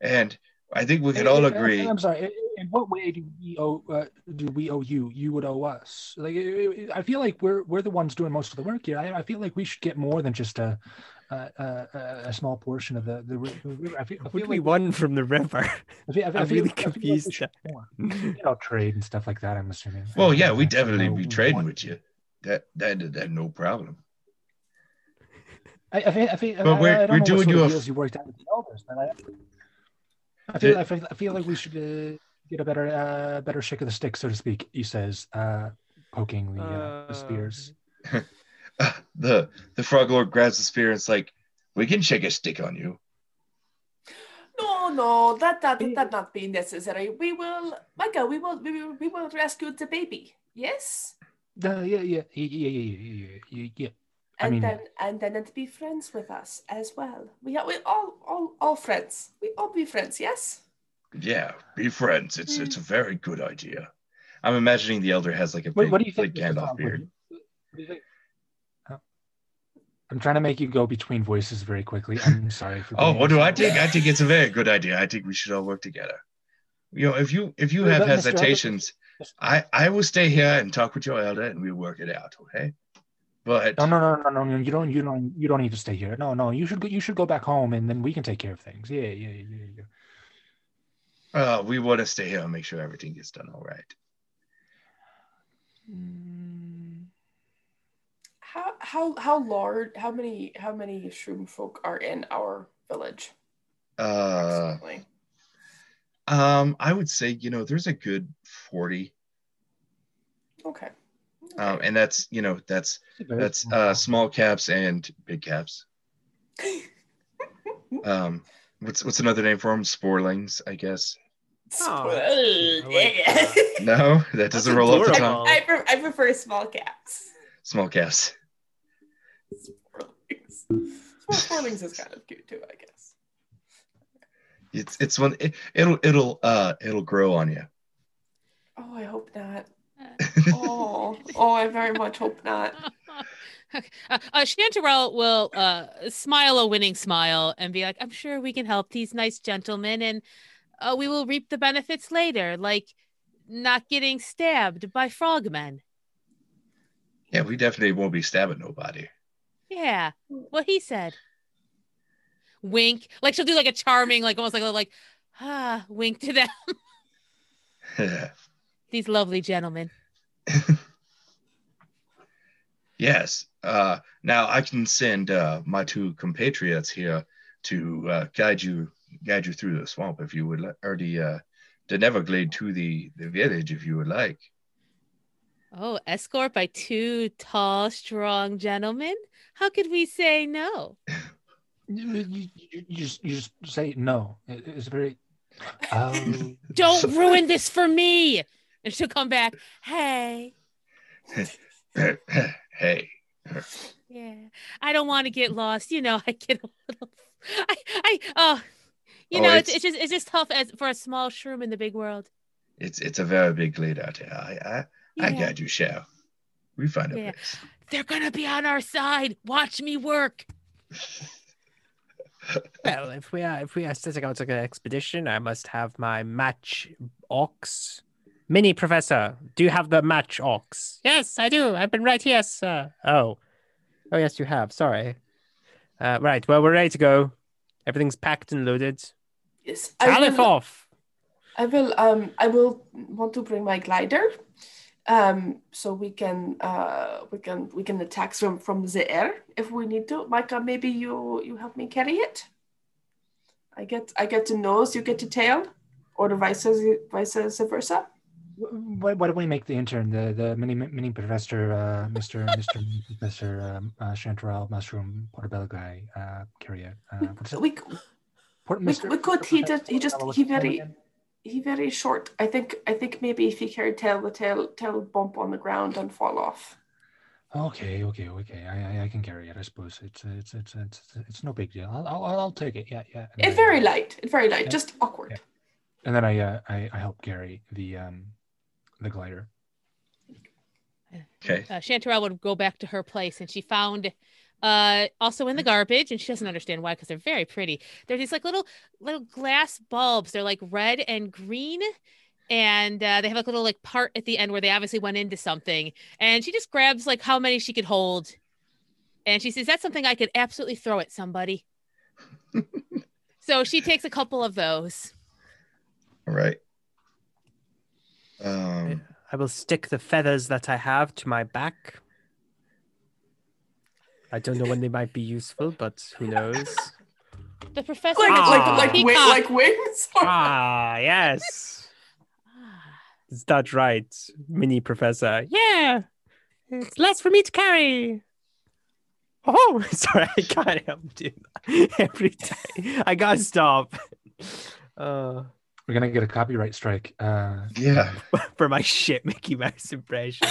And I think we can all agree.
I'm sorry. In- In what way do we owe uh, do we owe you? You would owe us. Like I I feel like we're we're the ones doing most of the work here. I, I feel like we should get more than just a a, a, a small portion of the the river. I feel, I
What
feel
we
like
want from the river?
I feel, I feel,
I'm
I feel-
really
I feel like we
confused
get more. You know, trade and stuff like that. I'm assuming.
Well, yeah, we
I- I
definitely be trading
want-
with you. That that that no problem.
I, I feel, I feel,
But
I,
we're-
I don't
we're
know
doing
what sort
you
of
a
deals you worked out with the elders, but I, I feel,
Did-
I feel, I feel like we should uh, get a better uh, better shake of the stick, so to speak. He says, uh, poking the, uh, the uh, spears.
Uh, the the frog lord grabs the spear and it's like, we can shake a stick on you.
No, no, that that that not be necessary. We will, Micah. We will, we will, we will rescue the baby. Yes.
Uh, yeah, yeah, yeah, yeah, yeah, yeah, yeah. And I mean,
then, and then and be friends with us as well. We are, we all, all, all friends. We all be friends. Yes.
Yeah, be friends. It's it's a very good idea. I'm imagining the elder has like a
What,
big
what do you think? Mr. Tom?
Beard.
you- what do you think? I'm trying to make you go between voices very quickly. I'm sorry for.
Oh, what do I think? I think it's a very good idea. I think we should all work together. You know, if you if you
Well,
have
but Mr. Elder-
hesitations, I I will stay here and talk with your elder and we'll work it out. Okay. But
No, no, no, no, no, no. You don't, you don't, you don't need to stay here. No, no. You should go. You should go back home, and then we can take care of things. Yeah, yeah, yeah, yeah. Yeah.
uh, we want to stay here and make sure everything gets done all right.
How how how large? How many how many shroom folk are in our village?
Uh,
approximately?
um, I would say you know there's a good forty,
Okay.
um, and that's you know that's
It's a very
that's uh small caps and big caps. Um, what's what's another name for them? Sporlings, I guess.
Oh,
Well,
like.
No, that doesn't roll off the tongue.
I, pre- I prefer small caps.
Small caps.
Sporlings. Well, Sporlings is kind of cute too, I guess.
It's it's one it, it'll it'll uh it'll grow on you.
Oh, I hope not. Oh, oh, I very much hope not.
uh, uh, Chanterelle will uh, smile a winning smile and be like, I'm sure we can help these nice gentlemen and uh, we will reap the benefits later, like not getting stabbed by frogmen.
Yeah, we definitely won't be stabbing nobody.
Yeah, what he said. Wink. Like she'll do like a charming, like almost like a like, ah, wink to them. These lovely gentlemen.
yes. Uh, now I can send uh, my two compatriots here to uh, guide you guide you through the swamp if you would, li- or the uh, the Neverglade to the the village if you would like.
Oh, escort by two tall, strong gentlemen? How could we say no?
You, you, you- you just you just say no. It- it's very. Oh,
Don't ruin this for me. And she'll come back. Hey,
hey,
yeah, I don't want to get lost. You know, I get a little. I, I, oh, you
Oh,
know, it's,
it's-
it's just it's just tough as for a small shroom in the big world.
it's it's a very big glade out here. I I, I
Yeah.
guide you, shall we find a
Yeah.
place?
They're gonna be on our side. Watch me work.
Well, if we are if we are setting out like an expedition, I must have my match ox. Mini professor, do you have the match ox? Yes, I do. I've been right here, sir. Oh, oh yes, you have. Sorry. Uh, right. Well, we're ready to go. Everything's packed and loaded.
Yes.
Tally
I will,
off.
I will um I will want to bring my glider. Um so we can uh we can we can attack from from the air if we need to. Micah, maybe you you help me carry it. I get I get to nose, you get to tail, or the vice vice versa.
Why, why don't we make the intern, the the mini mini professor, uh, Mister Mister Professor um, uh, Chanterelle Mushroom Portobello guy, uh, carry it? Uh, what's it?
We
Port-
we, we could he did. he just he
what's his name
very he very short. I think I think maybe if he carried tail, the tail tail bump on the ground and fall off.
Okay, okay, okay. I, I I can carry it. I suppose it's it's it's it's it's no big deal. I'll I'll, I'll take it. Yeah, yeah. And
It's
then,
very
uh,
light. It's very light.
Yeah.
Just awkward.
Yeah. And then I uh, I I help Gary the um the glider.
Okay.
uh, Chanterelle would go back to her place and she found uh also in the garbage and she doesn't understand why because they're very pretty. They're these like little little glass bulbs. They're like red and green and uh, they have like a little like part at the end where they obviously went into something. And she just grabs like how many she could hold. And she says that's something i could absolutely throw at somebody. So she takes a couple of those.
All right. Um,
I will stick the feathers that I have to my back. I don't know when they might be useful, but who knows?
the professor
Like
Ah.
like like wi- like wings.
ah, yes. Is that right, mini professor? Yeah. It's less for me to carry. Oh, sorry, I can't help doing that every time. I gotta stop. Uh,
We're gonna get a copyright strike. Uh,
yeah.
for my shit Mickey Mouse impression.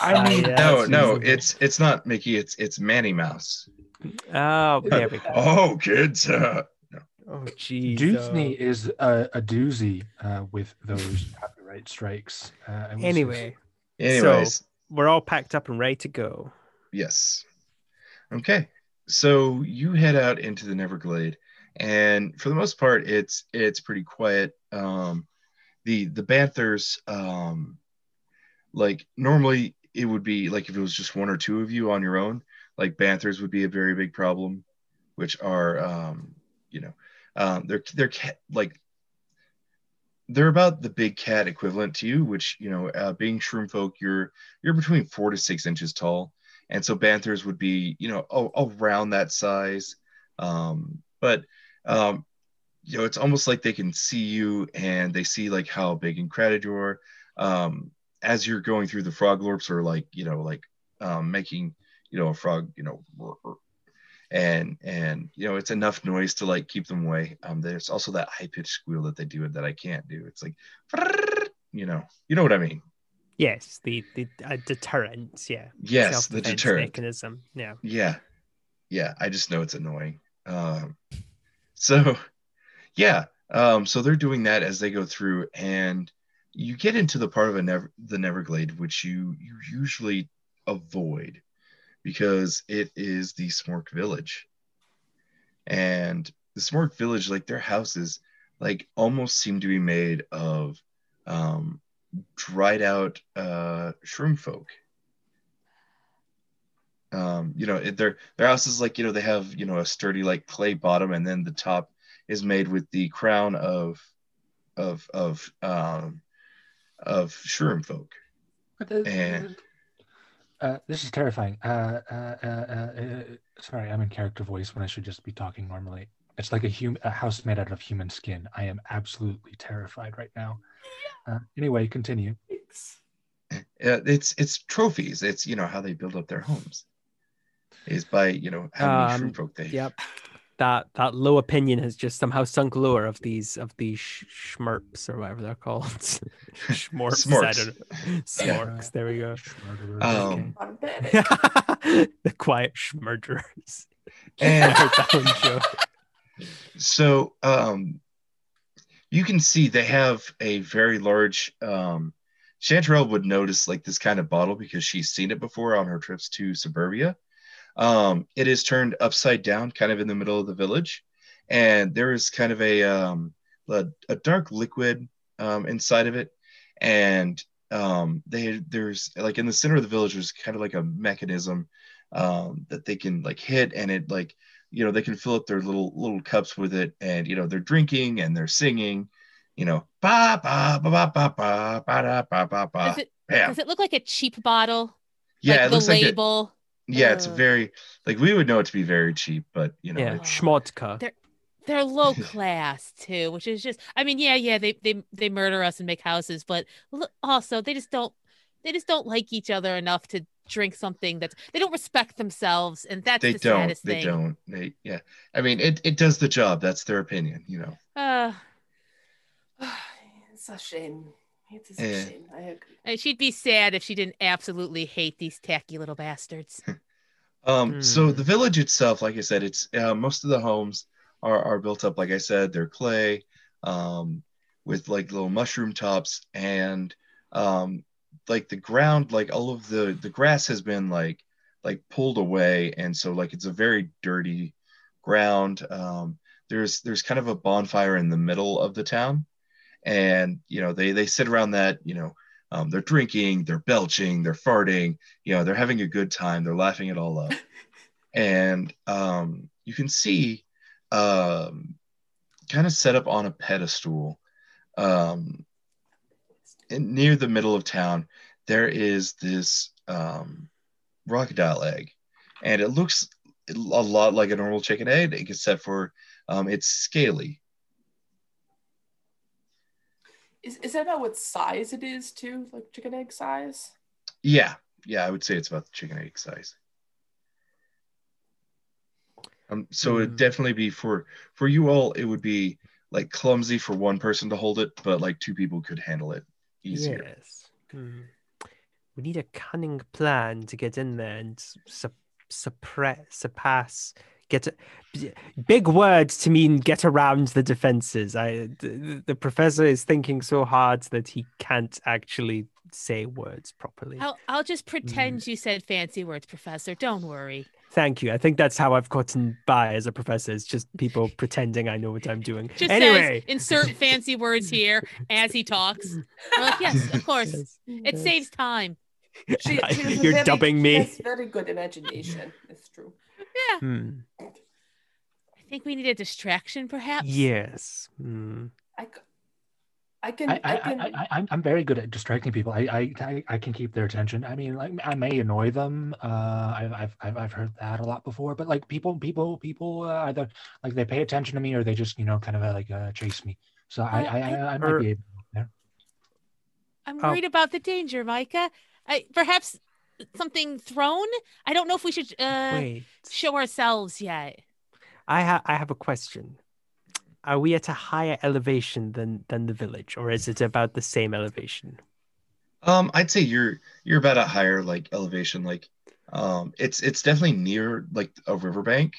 I mean,
yeah,
no, no, it's it's not Mickey. It's it's Manny Mouse.
Oh, there we go.
Oh, kids. Uh,
Oh, jeez.
Disney
uh,
is a, a doozy uh, with those copyright strikes. Uh, I will say
Anyway,
anyways,
we're all packed up and ready to go.
yes. Okay. So you head out into the Neverglade, and for the most part, it's it's pretty quiet. Um, the the Banthers, um, like normally it would be like if it was just one or two of you on your own, like Banthers would be a very big problem, which are um, you know, um, they're they're cat, like they're about the big cat equivalent to you, which you know, uh, being shroom folk, you're you're between four to six inches tall, and so banthers would be you know a- around that size, um, but um, you know it's almost like they can see you and they see like how big and crowded you are. Um, as you're going through the froglorps or like you know like um, making you know a frog you know and and you know it's enough noise to like keep them away um there's also that high pitched squeal that they do that i can't do it's like you know you know what i mean
Yes, the the uh, deterrent. Yeah.
yes the deterrent
mechanism. Yeah.
yeah yeah i just know it's annoying um so yeah um so they're doing that as they go through and you get into the part of never the neverglade which you you usually avoid because it is the smork village. And the smork village like their houses like almost seem to be made of um dried out uh shroom folk um you know it, their their houses like you know they have you know a sturdy like clay bottom and then the top is made with the crown of of of um of shroom folk And-
uh, this is terrifying. Uh, uh, uh, uh, uh, sorry, I'm in character voice when I should just be talking normally. It's like a hum- a house made out of human skin. I am absolutely terrified right now. Uh, anyway, continue.
it's it's trophies it's you know how they build up their homes is by you know how many
Um,
shroom folk they
Yep. That that low opinion has just somehow sunk lower of these of these sh- schmerps or whatever they're called. Schmorps. I
Smorks.
don't know. Smorks. There we go.
Um,
Barbaric.
the quiet schmurderers.
And-
I heard that one joke.
so um you can see they have a very large um chanterelle would notice like this kind of bottle because she's seen it before on her trips to suburbia um it is turned upside down kind of in the middle of the village. And there is kind of a um a, a dark liquid um inside of it. And um they there's like in the center of the village there's kind of like a mechanism um that they can like hit. And it like you know they can fill up their little little cups with it. And you know they're drinking and they're singing you know ba ba ba ba ba ba ba da, ba ba ba.
Does it, does it look like a cheap bottle?
yeah
like
it
the
looks like it,
label.
Yeah it's very like we would know it to be very cheap but you know
Yeah,
it's-
schmodka.
They're- They're low class too, which is just I mean, yeah, yeah, they they they murder us and make houses, but also they just don't they just don't like each other enough to drink something that's they don't respect themselves and that's
they
the
don't
saddest
they
thing.
don't they yeah i mean it, it does the job that's their opinion you know
Uh,
it's a shame. It's a
Yeah.
shame. I agree.
and she'd be sad if she didn't absolutely hate these tacky little bastards.
Um, so
Hmm.
the village itself, like I said, it's uh, most of the homes are, are built up, like I said, they're clay, um, with like little mushroom tops, and um, like the ground, like all of the the grass has been like like pulled away, and so like it's a very dirty ground. Um, there's there's kind of a bonfire in the middle of the town, and you know they they sit around that, you know. Um, they're drinking, they're belching, they're farting, you know they're having a good time they're laughing it all up and um, you can see um, kind of set up on a pedestal um, near the middle of town there is this um, crocodile egg and it looks a lot like a normal chicken egg except for um, it's scaly
Is, is that about what size it is too? Like chicken egg size?
yeah yeah i would say it's about the chicken egg size um, so it'd
Hmm.
definitely be for for you all it would be like clumsy for one person to hold it but like two people could handle it easier
Yes. Hmm. We need a cunning plan to get in there and su- suppress, surpass, get a, b- big words to mean get around the defenses. I the, the professor is thinking so hard that he can't actually say words properly.
I'll I'll just mm. pretend you said fancy words, Professor. Don't worry.
Thank you. I think that's how I've gotten by as a professor. It's just people pretending I know what I'm doing.
Just
anyway,
says insert fancy words here as he talks. We're like, yes, of course.
Yes,
It
yes.
saves time.
She- she
You're
very-
dubbing me.
has very good imagination. It's true.
Yeah.
Hmm.
I think we need a distraction, perhaps.
Yes. Hmm.
I, c- I can.
I,
I,
I,
can.
I, I, I'm, I'm very good at distracting people. I, I, I, I can keep their attention. I mean, like I may annoy them. Uh, I've, I've, I've, I've heard that a lot before. But like people, people, people uh, either like they pay attention to me or they just, you know, kind of uh, like uh, chase me. So I, I, I, I might be able. There.
I'm
Oh.
worried about the danger, Micah. I, perhaps something thrown. I don't know if we should uh, show ourselves yet.
I have I have a question. Are we at a higher elevation than than the village, or is it about the same elevation?
Um, I'd say you're you're about a higher like elevation. Like, um, it's it's definitely near like a riverbank,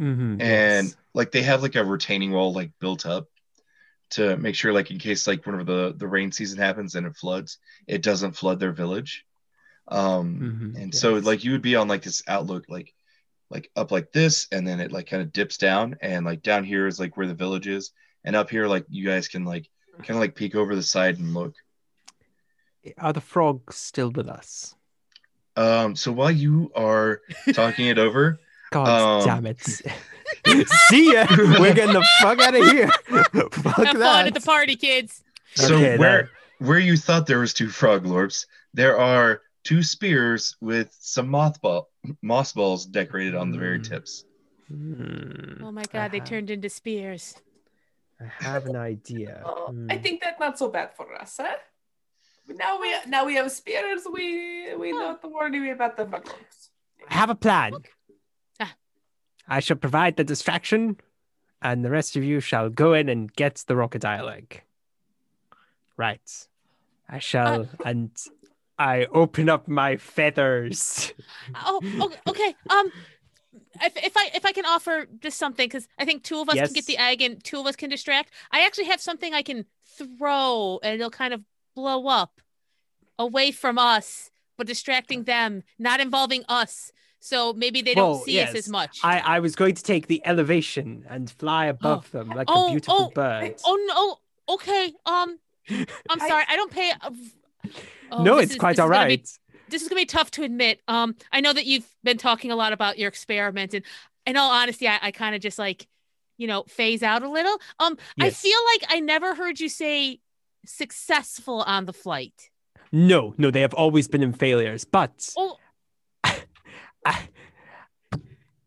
Mm-hmm,
and like they have like a retaining wall like built up to make sure like in case like whenever the the rain season happens and it floods, it doesn't flood their village. Um,
Mhm,
and so like you would be on like this outlook like like up like this, and then it like kind of dips down, and like down here is like where the village is, and up here like you guys can like kind of like peek over the side and look.
Are the frogs still with us?
Um, so while you are talking it over,
God
Um,
damn it! See ya. We're getting the fuck out of here. fuck
Have fun at the party, kids.
so
Okay,
where where you thought there was two froglorps, there are two spears with some mothball moss balls decorated on the very
Mm.
tips.
Hmm,
Oh my God, they turned into spears.
I have an idea.
Uh,
Hmm.
I think that's not so bad for us, huh? Now we now we have spears. We we don't worry about the bugs.
I have a plan.
Ah.
I shall provide the distraction, and the rest of you shall go in and get the crocodile egg. Right. I shall, and I open up my feathers.
Oh, oh, okay. Um, if, if I if I can offer just something, because I think two of us can get the egg and two of us can distract. I actually have something I can throw, and it'll kind of blow up away from us, but distracting them, not involving us. So maybe they don't
Well,
see us as much.
I, I was going to take the elevation and fly above them like
Oh,
a beautiful
oh,
bird.
oh no. Okay. Um, I'm
I-
sorry. I don't pay. Oh,
no, it's
is-
quite all
gonna be this is gonna be tough to admit. Um, I know that you've been talking a lot about your experiment, and in all honesty, I, I kind of just like, you know, phase out a little. Um, I feel like I never heard you say successful on the flight.
No, no, they have always been in failures. But
Oh,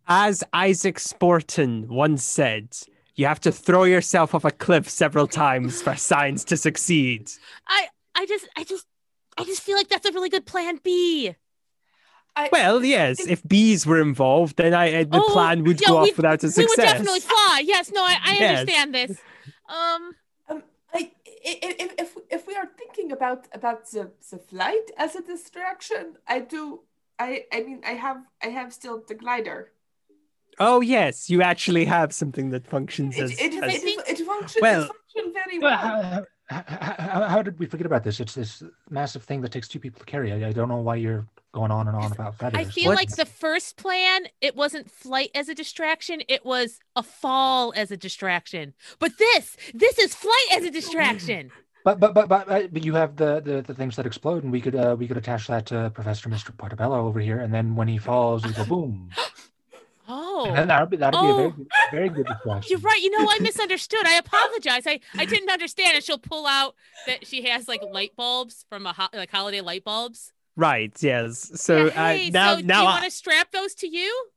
as Isaac Sporton once said, you have to throw yourself off a cliff several times for science to succeed.
I, I just, I just, I just feel like that's a really good plan B.
I,
Well, yes, if bees were involved, then I, the
Oh,
plan would
yeah,
go off without a success.
We would definitely fly. Yes, no, I, I
Yes.
understand this. Um,
Um, I, i- i- if, if if we are thinking about about the, the flight as a distraction, I do. I I mean, I have I have still the glider.
Oh, yes, you actually have something that functions as.
it,
as-
it, it, it functions
Well-
it very
Well,
well.
How, how, did we forget about this? It's this massive thing that takes two people to carry. I, I don't know why you're going on and on about feathers.
I feel
What-
like the first plan, it wasn't flight as a distraction, it was a fall as a distraction. But this, this is flight as a distraction.
But but but but, uh, but you have the, the the things that explode, and we could uh, we could attach that to Professor Mister Portobello over here, and then when he falls, we go boom. And
Oh,
that'd be that'd be a very
Oh.
good- very good distraction.
you're right. You know, I misunderstood. I apologize. I, I didn't understand. And she'll pull out that she has like light bulbs from a ho- like holiday light bulbs.
Right, yes. So
Yeah, hey,
uh, now,
so do
now,
you
I-
want to strap those to you?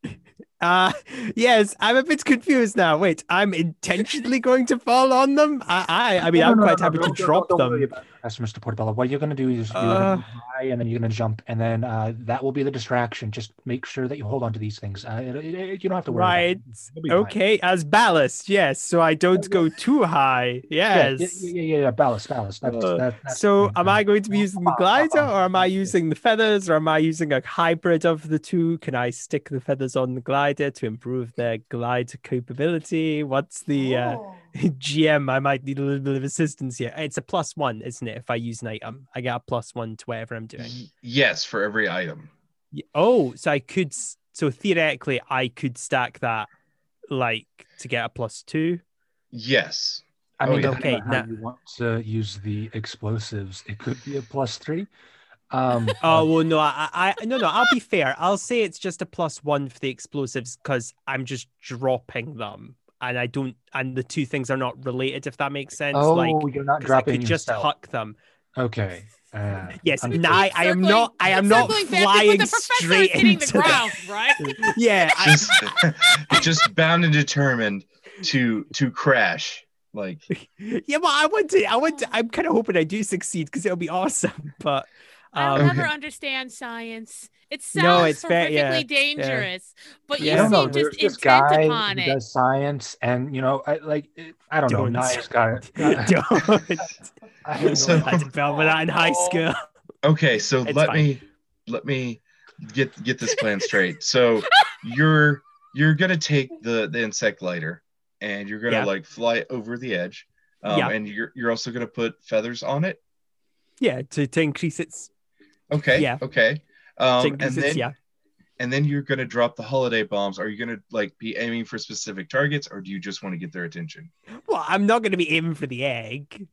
uh, yes, I'm a bit confused now. Wait, I'm intentionally going to fall on them? I, I, I mean,
No,
I'm
no, no,
quite
no,
happy
don't-
to
don't-
drop
don't
them.
About it, Professor Mister Portobello. What you're gonna do is you're
Uh.
gonna fly, and then you're gonna jump, and then uh, that will be the distraction. Just make sure that you hold on to these things. Uh, it- it- you don't have to worry. about
Right.
it. You'll fine.
Okay, as ballast, yes. So I don't go too high. Yes.
yeah, yeah, yeah, yeah. Ballast, ballast. That's,
Uh,
that, that's
So
fine.
am I going to be using the
Come on, come
glider or am I using the feathers or am I using a hybrid of the two? Can I stick the feathers on the glider to improve their glide capability? What's the uh,
Oh.
GM? I might need a little bit of assistance here. It's a plus one, isn't it? If I use an item, I get a plus one to whatever I'm doing.
Yes, for every item.
Oh, so I could. So theoretically, I could stack that like to get a plus two.
Yes.
I
Oh,
mean,
yeah.
Okay,
on how
now-
you want to use the explosives, it could be a plus three. Um,
Oh well, no, I, I, no, no. I'll be fair. I'll say it's just a plus one for the explosives because I'm just dropping them, and I don't, and the two things are not related. If that makes sense.
oh,
like,
you're not
'cause I
dropping
could just
yourself.
huck them.
Okay. Uh,
Yes,
I'm-
now I am not. I am not
circling to
flying
when the professor
straight into
the ground, right?
Yeah, I,
Just, just bound and determined to to crash. Like
yeah. Well, I want to. I want to. I'm kind of hoping I do succeed because it'll be awesome. But
I'll
um,
never
Okay.
understand science. It
No,
sounds
it's very- yeah,
horrifically dangerous, but you
I don't know.
seem
There's
just
this
intent
guy
upon it.
does science, and you know, I like. I don't know.
Don't.
Nice guy.
don't.
I have no
So-
I had that in high school.
okay, so
It's
let
fine.
me let me get get this plan straight. So you're you're gonna take the the insect lighter and you're gonna
Yeah.
like fly over the edge. Um,
Yeah.
and you're you're also gonna put feathers on it.
Yeah, to, to increase its
Okay.
Yeah.
Okay. Um,
increase
and then
yeah.
and then you're gonna drop the holiday bombs. Are you gonna like be aiming for specific targets, or do you just want to get their attention?
Well, I'm not going to be aiming for the egg.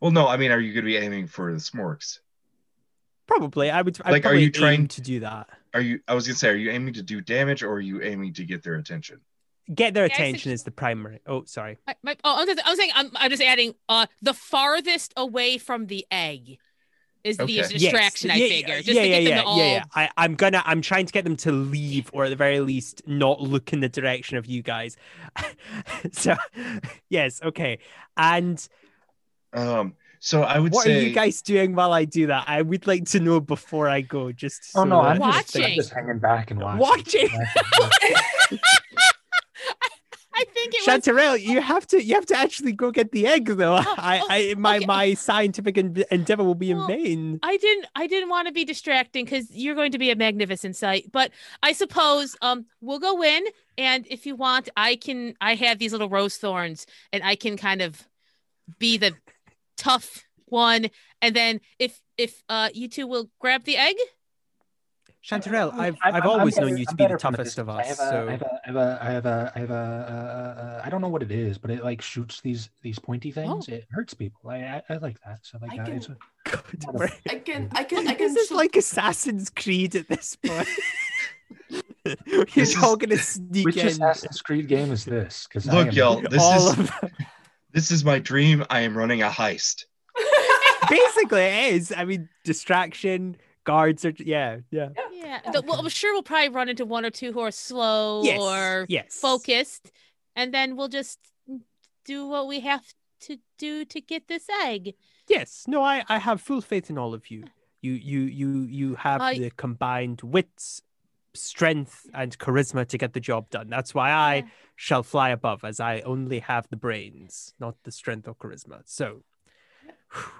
Well, no. I mean, are you gonna be aiming for the smorks?
Probably, I would. I'd
Like, are you trying-
to do that?
Are you? I was gonna say, are you aiming to do damage, or are you aiming to get their attention?
Get their
Yeah,
attention
suggest-
is the primary. Oh, sorry.
I, my, oh, I'm, just, I'm saying I'm, I'm just adding uh the farthest away from the egg is the
Okay.
Yes,
distraction. I
yeah,
figure
Yeah,
just
yeah,
to get
yeah,
them
yeah,
to all.
yeah, yeah. I, I'm gonna. I'm trying to get them to leave, or at the very least, not look in the direction of you guys. so, yes, okay. And
Um. So I would
what
say.
are you guys doing while I do that? I would like to know before I go. Just
Oh
so
no, I'm just, I'm just hanging back and watching.
Watching.
I think it was
you have to you have to actually go get the egg though.
Oh,
I,
oh,
I my
okay.
my scientific endeavor will be in vain.
I didn't I didn't want to be distracting because you're going to be a magnificent sight. But I suppose um we'll go in and if you want, I can I have these little rose thorns and I can kind of be the tough one. And then if if uh you two will grab the egg.
Chanterelle, I've
I'm-
I've always
I'm
known
better-
you to
I'm
be the
better from a
toughest of us.
I have a,
So
I have a, I have a, I have a, I have a, uh, uh, I don't know what it is, but it like shoots these these pointy things. It hurts people. I, I, I like that. So like,
I
uh,
can-
it's a,
God,
Not
I can I can I can
this is like Assassin's Creed at this point. You're
This is-
all gonna sneak in. Which.
Assassin's Creed game is this? Because
Look, y'all, this
all
is this is my dream. I am running a heist.
basically it is. I mean, distraction, guards are yeah, yeah.
Yeah, the, well, I'm sure we'll probably run into one or two who are slow
Yes.
or
yes.
focused, and then we'll just do what we have to do to get this egg.
Yes. No, I, I have full faith in all of you. You you you you have
I-
the combined wits, strength, and charisma to get the job done. That's why I
Yeah.
shall fly above, as I only have the brains, not the strength or charisma. So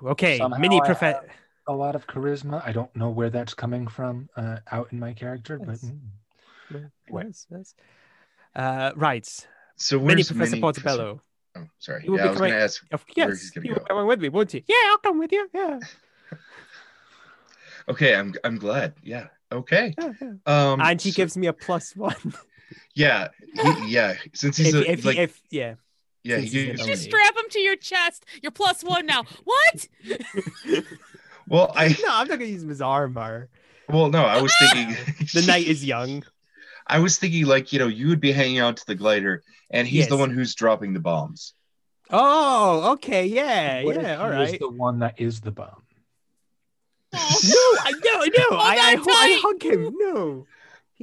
okay,
Somehow
mini
I
prophet.
have- a lot of charisma. I don't know where that's coming from uh, out in my character, but
Yes.
mm.
Yes, yes. Uh, right.
So
Mini
where's
Professor
Mini
Portobello.
Oh, sorry.
He will
Yeah,
be
I was going to
coming-
ask.
Of yes,
he's gonna
you will
go.
with me, won't you? Yeah, I'll come with you. Yeah.
Okay, I'm I'm glad. Yeah. Okay.
yeah, yeah.
Um,
and he
so-
gives me a plus one.
Yeah. He, yeah. Since he's
if,
a,
if,
like
if yeah.
yeah,
since
he
he's
gives,
Just strap him to your chest. You're plus one now. What?
well, I
No, I'm not gonna use him as
well no, I was thinking
The night is young.
I was thinking like you know you would be hanging out to the glider, and he's the one who's dropping the bombs.
Oh, okay, yeah,
What if
yeah, all
he is the one that is the bomb.
No, I no, no, I, I,
on
hu- I
tight.
hug him. No.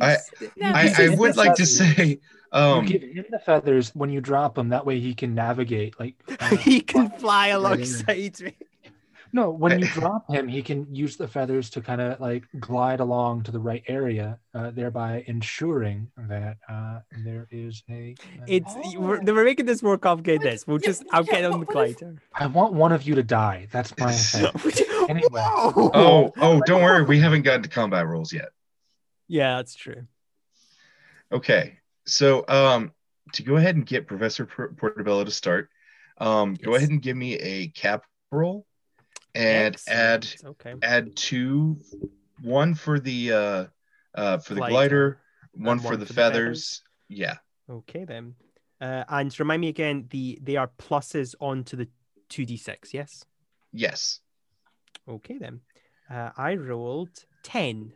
I-
No,
I, I would like to say, um,
you give him the feathers when you drop him. That way he can navigate. Like uh,
he can fly
in.
alongside me.
No, when you drop him, he can use the feathers to kind of like glide along to the right area, uh, thereby ensuring that uh, there is a. an-
It's
Oh.
we're, we're making this more complicated. This we'll
yeah,
just I'll
yeah,
get on the
what- what
glider.
I want one of you to die. That's my thing. Anyway.
Whoa.
oh oh, don't worry, we haven't gotten to combat rolls yet.
yeah, that's true.
Okay, so um, to go ahead and get Professor Por- Portobello to start, um, go ahead and give me a cap roll, and add
okay.
add two, one for the uh, uh, for the
Glider.
glider, one
And
for
one
the
for the
feathers. Yeah,
Okay then. Uh, and remind me again, the they are pluses onto the two d six. Yes.
yes.
Okay then. Uh, I rolled ten.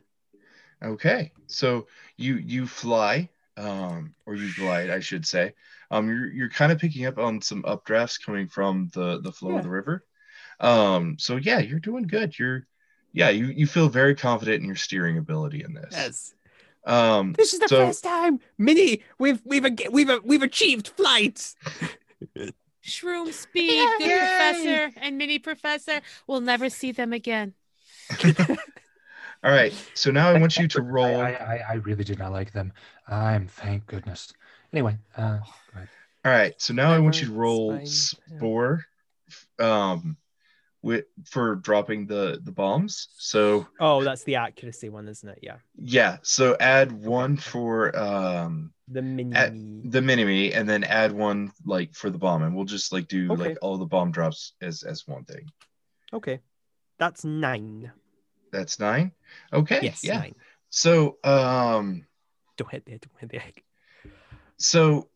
Okay, so you you fly, um, or you glide, I should say. Um, you're you're kind of picking up on some updrafts coming from the the flow
Yeah.
of the river. Um, so yeah, you're doing good. You're, yeah, you you feel very confident in your steering ability in this.
Yes.
Um,
This is the
so
first time, Minnie. We've we've we've we've achieved flight.
Shroom speed, good professor and mini professor. We'll never see them again.
all right. So now I want you to roll.
I, I, I really did not like them. I'm thank goodness. Anyway, uh, go ahead.
All right. So now I want you to roll
it's fine, yeah.
spore, um, with for dropping the the bombs. So
Oh, that's the accuracy one, isn't it? Yeah.
yeah. So add one for um
The mini.
At the mini and then add one like for the bomb, and we'll just like do
Okay.
like all the bomb drops as as one thing.
okay. That's nine.
That's nine. Okay.
Yes.
Yeah.
Nine.
So um
Don't hit the don't hit the egg.
so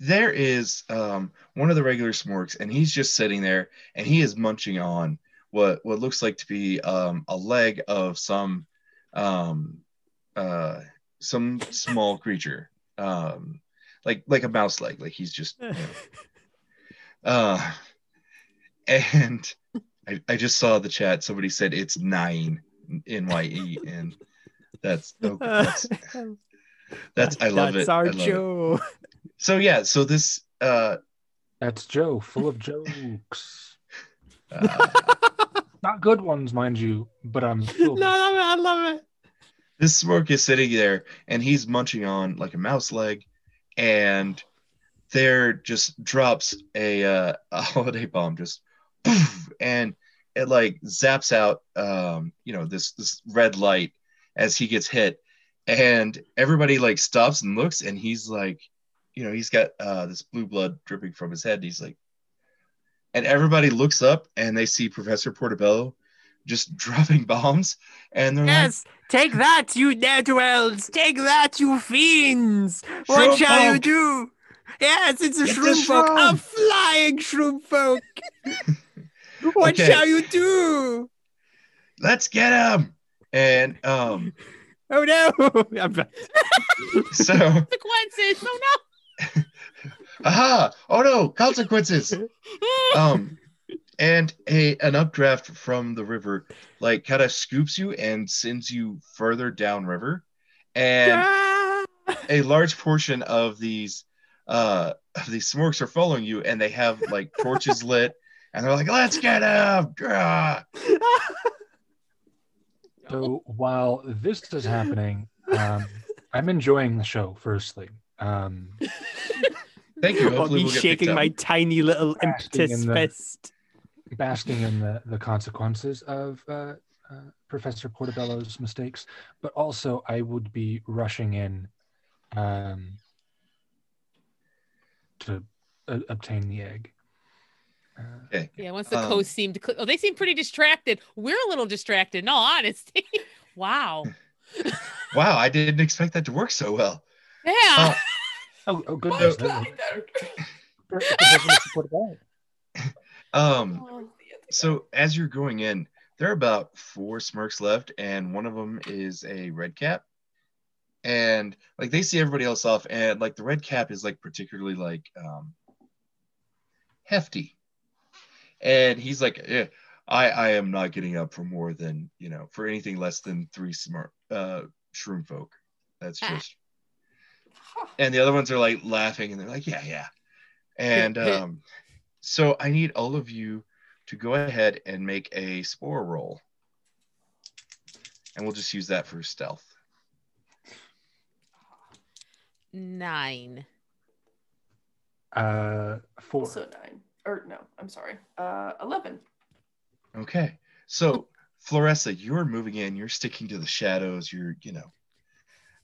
there is um one of the regular smorks, and he's just sitting there and he is munching on what what looks like to be um a leg of some um uh some small creature um like like a mouse leg like he's just you know, Uh, and I, I just saw the chat. Somebody said it's nine N Y E, and that's okay, that's that's I love
That's
it.
our
I love it.
Joe.
So yeah, so this uh,
That's Joe, full of jokes.
uh
Not good ones, mind you, but I'm
no, I love it. I love it.
this smork is sitting there and he's munching on like a mouse leg, and there just drops a uh, a holiday bomb just poof, and it like zaps out um you know this this red light as he gets hit and everybody like stops and looks and he's like you know he's got uh this blue blood dripping from his head and he's like and everybody looks up and they see professor portobello just dropping bombs and they're
Yes, take that, you ne'er-do-wells. Take that, you fiends. What shall you do? Yes, it's a
It's a
shroom folk, a flying shroom folk. what
Okay.
shall you do?
let's get him and um
Oh no!
So,
Consequences. Oh
aha! Oh no! Consequences. Um, and a an updraft from the river, like, kind of scoops you and sends you further downriver, and
Ah!
a large portion of these uh of these smorks are following you, and they have like torches lit, and they're like, "Let's get him!" Ah!
So while this is happening, um, I'm enjoying the show. Firstly, um,
Thank you.
While
Hopefully,
me
we'll
shaking my tiny little
Basking
impetus
in the-
fist.
basking in the the consequences of uh, uh, Professor Portobello's mistakes, but also I would be rushing in um, to uh, obtain the egg. Uh,
Yeah, once the
Um,
coast seemed, cl- oh, they seem pretty distracted. We're a little distracted, in all honesty. wow.
Wow, I didn't expect that to work so well.
Yeah.
Oh, oh
Why
goodness!
did I know?
for- for Professor Portobello.
Um,
Oh,
so as you're going in, there are about four smorks left, and one of them is a red cap. And like they see everybody else off, and like the red cap is like particularly like um hefty. And he's like, yeah, I I am not getting up for more than you know for anything less than three smart uh shroom folk. That's
Ah.
just and the other ones are like laughing and they're like, yeah, yeah. And um, so I need all of you to go ahead and make a spore roll. And we'll just use that for stealth.
Nine.
Uh, four.
Also nine. Or no, I'm sorry. Uh, eleven.
Okay. So Floressa, you're moving in, you're sticking to the shadows, you're, you know.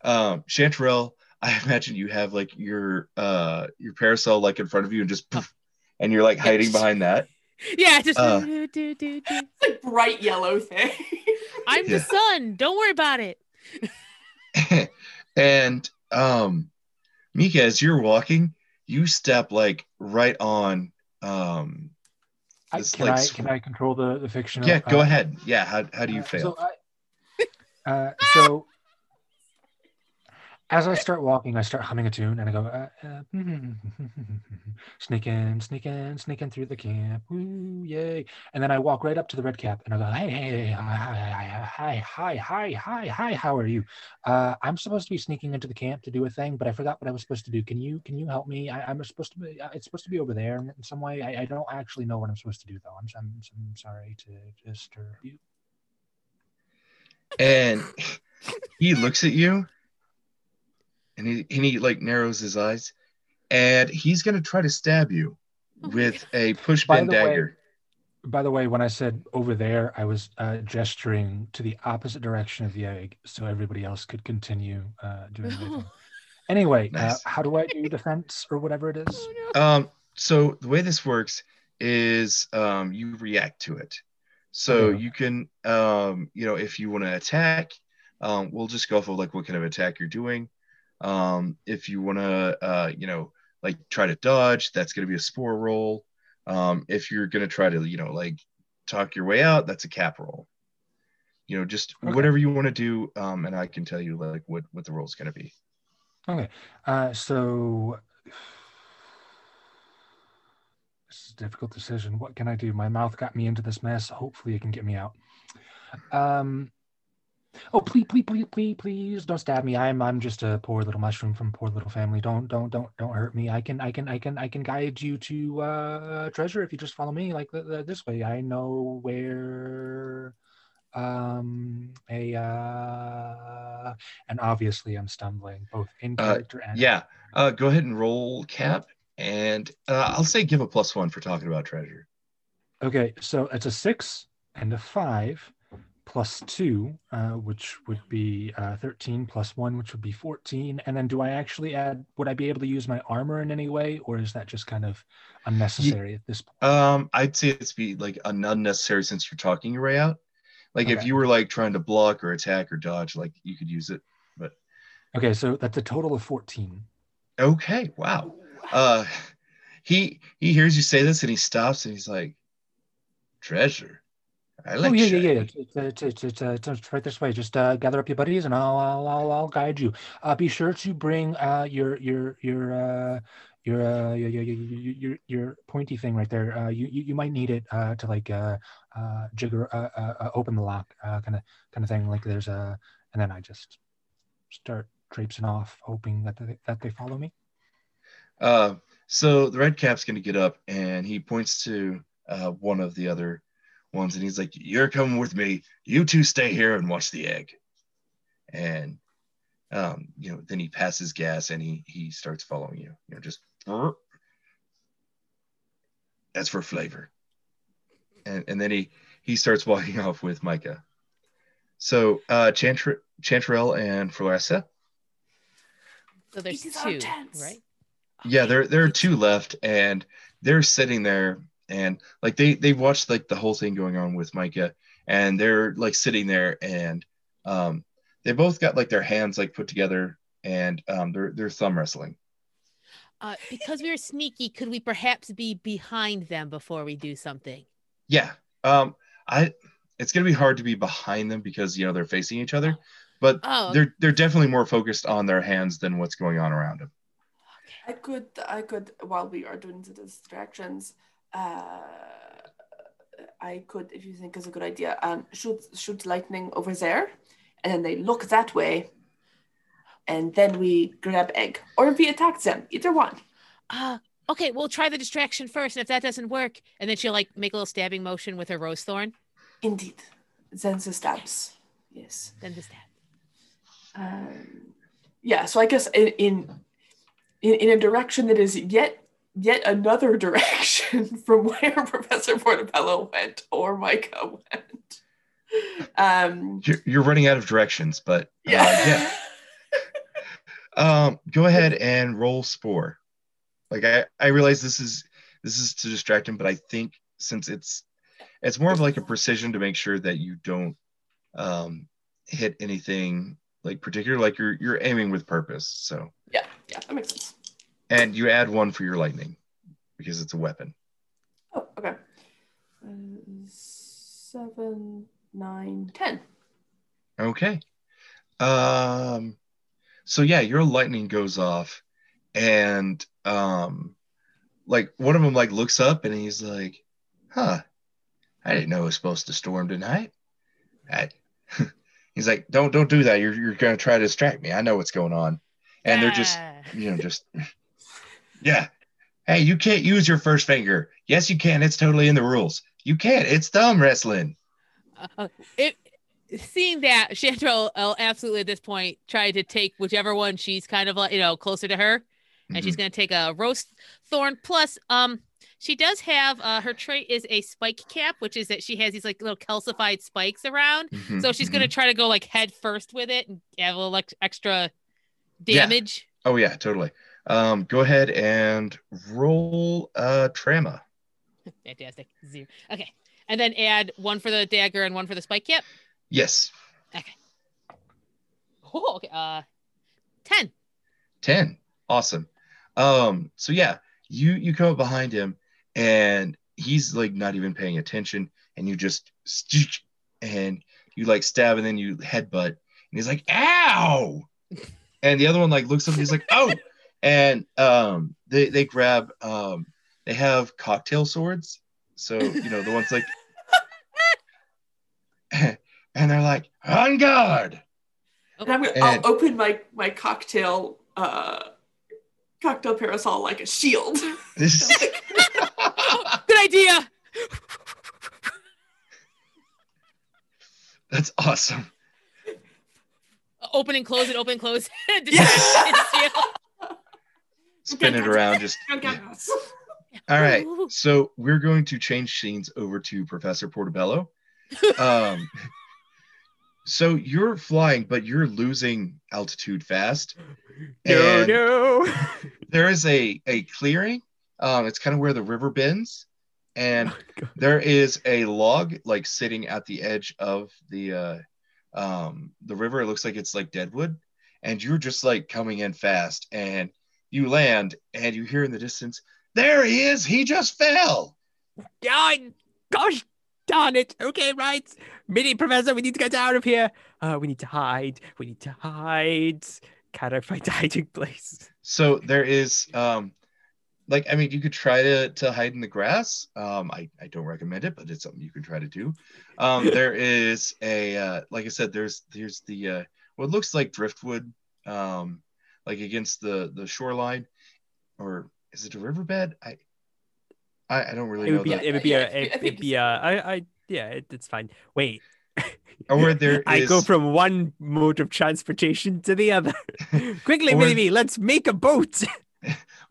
Um, Chanterelle, I imagine you have like your uh your parasol like in front of you and just poof, and you're like hiding behind that.
Yeah, just
Uh.
do, do, do, do.
It's like bright yellow thing.
I'm
Yeah.
the sun. Don't worry about it.
and um Micah, as you're walking, you step like right on um
I, can
like
I can I control the the fiction?
yeah, go
uh,
ahead. Yeah, how how do you
Uh,
fail?
So, I, uh, so as I start walking, I start humming a tune, and I go, uh, uh, sneak in, sneak in, sneak in through the camp, woo, yay! And then I walk right up to the red cap, and I go, hey, hey, hey, hi, hi, hi, hi, hi, hi, how are you? Uh, I'm supposed to be sneaking into the camp to do a thing, but I forgot what I was supposed to do. Can you, can you help me? I, I'm supposed to be, uh, it's supposed to be over there in some way. I, I don't actually know what I'm supposed to do, though. I'm, I'm, I'm sorry to disturb you.
and he looks at you and he, and he like narrows his eyes and he's gonna try to stab you
Oh
with a push
By
pin
way-
dagger.
By the way, when I said over there, I was uh, gesturing to the opposite direction of the egg so everybody else could continue uh, doing their thing. Anyway, uh, how do I do defense or whatever it is?
Oh, no.
Um, so the way this works is um, you react to it. So
Okay.
you can, um, you know, if you want to attack, um, we'll just go off of like what kind of attack you're doing. Um, if you want to, uh, you know, like try to dodge, that's going to be a spore roll. Um, if you're going to try to, you know, like talk your way out, that's a cap roll. You know, just
Okay.
whatever you want to do, um, and I can tell you like what what the roll's going to be.
Okay, uh, so this is a difficult decision. What can I do? My mouth got me into this mess. Hopefully, it can get me out. Um, oh, please, please, please, please, please, don't stab me. I'm, I'm just a poor little mushroom from poor little family. Don't, don't, don't, don't hurt me. I can, I can, I can, I can guide you to uh, treasure if you just follow me like the, the, this way. I know where um a uh and obviously i'm stumbling both in
Uh,
character and
Yeah, uh, go ahead and roll cap, and uh, I'll say give a plus one for talking about treasure.
Okay, so it's a six and a five plus two, uh, which would be uh, 13 plus one, which would be 14. And then do I actually add, would I be able to use my armor in any way, or is that just kind of unnecessary at this point?
Um, I'd say it's be like un- unnecessary since you're talking your way out. Like if you were like trying to block or attack or dodge, like you could use it.
But okay, so that's a total of 14.
Okay, wow. Uh, he he hears you say this and he stops and he's like, treasure.
Oh yeah, yeah, yeah. It's, it's, it's, it's, it's, uh, it's, it's right this way. Just uh, gather up your buddies, and I'll I'll I'll, I'll guide you. Uh, be sure to bring uh your your your uh your uh your your your, your, pointy thing right there. Uh, you, you you might need it uh to like uh uh jigger uh, uh, uh open the lock uh kind of kind of thing. Like there's a and then I just start traipsing off, hoping that they, that they follow me.
Uh, so the red cap's gonna get up and he points to uh, one of the other ones and he's like, "You're coming with me. You two stay here and watch the egg." And um, you know, then he passes gas and he he starts following you. You know, just that's for flavor. And and then he he starts walking off with Micah. So uh, Chantre- Chanterelle and Floressa.
So there's
These
two, right?
yeah there there are two left and they're sitting there and like they they watched like the whole thing going on with micah and they're like sitting there and um they both got like their hands like put together and um they're they're thumb wrestling.
Uh, because we were sneaky, could we perhaps be behind them before we do something?
yeah um i it's gonna be hard to be behind them because you know they're facing each other but
Oh,
they're they're definitely more focused on their hands than what's going on around them
I could, I could, while we are doing the distractions, uh, I could, if you think is a good idea, um, shoot, shoot lightning over there, and then they look that way, and then we grab egg, or we attack them. Either one.
uh, okay, we'll try the distraction first. And if that doesn't work, and then she'll like make a little stabbing motion with her rose thorn,
Indeed. Then the stabs. Yes.
then the stab.
Um, yeah. So I guess in in in, in a direction that is yet yet another direction from where Professor Portobello went or Micah went. Um,
you're, you're running out of directions but uh,
yeah.
yeah Um, go ahead and roll spore. Like I, I realize this is this is to distract him, but I think since it's it's more of like a precision to make sure that you don't um hit anything like particular, like you're you're aiming with purpose. So
yeah, yeah, that makes sense.
and you add one for your lightning because it's a weapon.
Oh, okay. Uh, seven, nine, ten.
Okay. Um so yeah, your lightning goes off and um like one of them like looks up and he's like, "Huh. I didn't know it was supposed to storm tonight." I, he's like, "Don't don't do that. You're you're going to try to distract me. I know what's going on." And they're just, you know, just yeah. Hey, you can't use your first finger. Yes, you can. It's totally in the rules. You can't. It's thumb wrestling.
Uh, it, seeing that Chantal will absolutely at this point try to take whichever one she's kind of like you know closer to her, and she's going to take a roast thorn. Plus, um, she does have uh, her trait is a spike cap, which is that she has these like little calcified spikes around.
Mhm,
So she's
mhm.
going to try to go like head first with it and have a little ex- extra
Yeah.
damage.
Oh yeah, totally. Um, go ahead and roll uh trauma.
Fantastic. Zero. Okay, and then add one for the dagger and one for the spike cap.
Yes, Okay.
Oh, okay. Uh, ten.
ten. Awesome. Um, so yeah, you you come up behind him and he's like not even paying attention, and you just and you like stab and then you headbutt, and he's like, "Ow!" and the other one like looks up and he's like, "Oh!" And um, they they grab um, they have cocktail swords, so you know the ones like, and they're like, "On guard!"
And I'm gonna,
And-
I'll open my my cocktail uh cocktail parasol like a shield.
This is
Good idea.
that's awesome.
Open and close it. Open and close. it.
Yeah.
Spin it around, just All right. So we're going to change scenes over to Professor Portobello. Um, so you're flying, but you're losing altitude fast.
No,
And
no.
there is a, a clearing. Um, it's kind of where the river bends. And
Oh,
there is a log like sitting at the edge of the uh, um, the river. It looks like it's like deadwood. And you're just like coming in fast and you land and you hear in the distance, there he is. He just fell.
God, gosh Darn it. Okay, right. Mini Professor, we need to get out of here. Uh, we need to hide. We need to hide. Can I find a hiding place?
So there is um like I mean you could try to to hide in the grass. Um I, I don't recommend it, but it's something you can try to do. Um there is a uh like I said, there's there's the uh what looks like driftwood um like against the the shoreline or is it a riverbed? I I, I don't really
It
know
would be.
that.
It would be
Yeah,
a.
I think- I
It, would be a. I. I. Yeah. It, it's fine. Wait.
Or there
I go from one mode of transportation to the other. Quickly,
Or-
Mini Me, let's make a boat.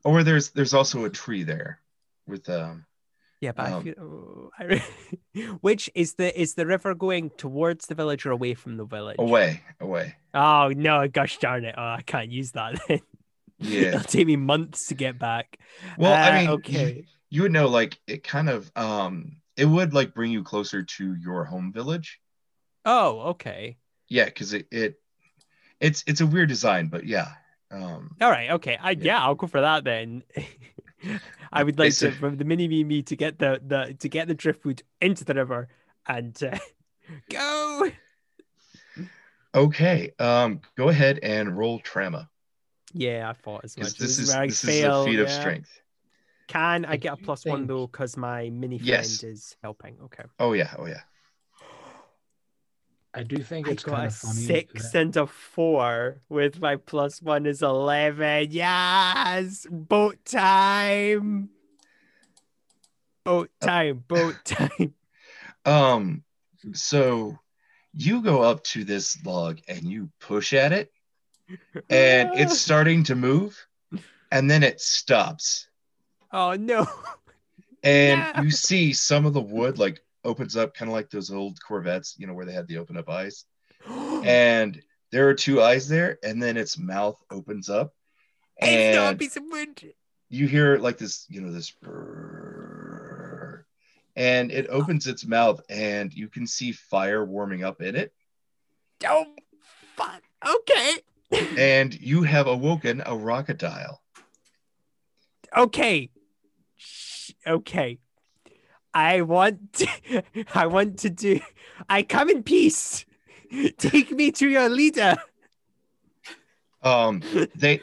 or there's there's also a tree there with um
Yeah, but I
Um,
feel. oh, I re- Which is the is the river going towards the village or away from the village?
away away.
Oh no! Gosh darn it! Oh, I can't use that. Then.
Yeah.
It'll take me months to get back.
Well, I
Uh,
mean,
okay.
you would know like it kind of um it would like bring you closer to your home village
Oh, okay.
yeah because it, it it's it's a weird design but yeah um
All right. Okay. I, yeah. I'll go for that then. I would like to
Basic-
from the mini me me to get the the to get the driftwood into the river and uh, go.
okay um go ahead and roll trauma
Yeah, I thought as much.
because this is
where
this
fail,
is a feat of strength
Can I
I
get a
do
plus one though? Because my mini friend
Yes.
is helping. Okay.
oh yeah oh yeah
I do think
I
it's
got
kind of funny.
six
that-
and a four with my plus one is eleven. Yes, boat time. Boat
Uh,
time. Boat time.
um so you go up to this log and you push at it and it's starting to move and then it stops
oh no.
and
No.
you see some of the wood like opens up kind of like those old corvettes you know where they had the open up eyes and there are two eyes there and then its mouth opens up
It's a
and
piece of wood.
you hear like this you know this brrrr, and it opens its mouth and you can see fire warming up in it
Oh, fuck. Okay.
and you have awoken a crocodile
Okay. Okay. I want to, I want to do I come in peace. Take me to your leader.
um they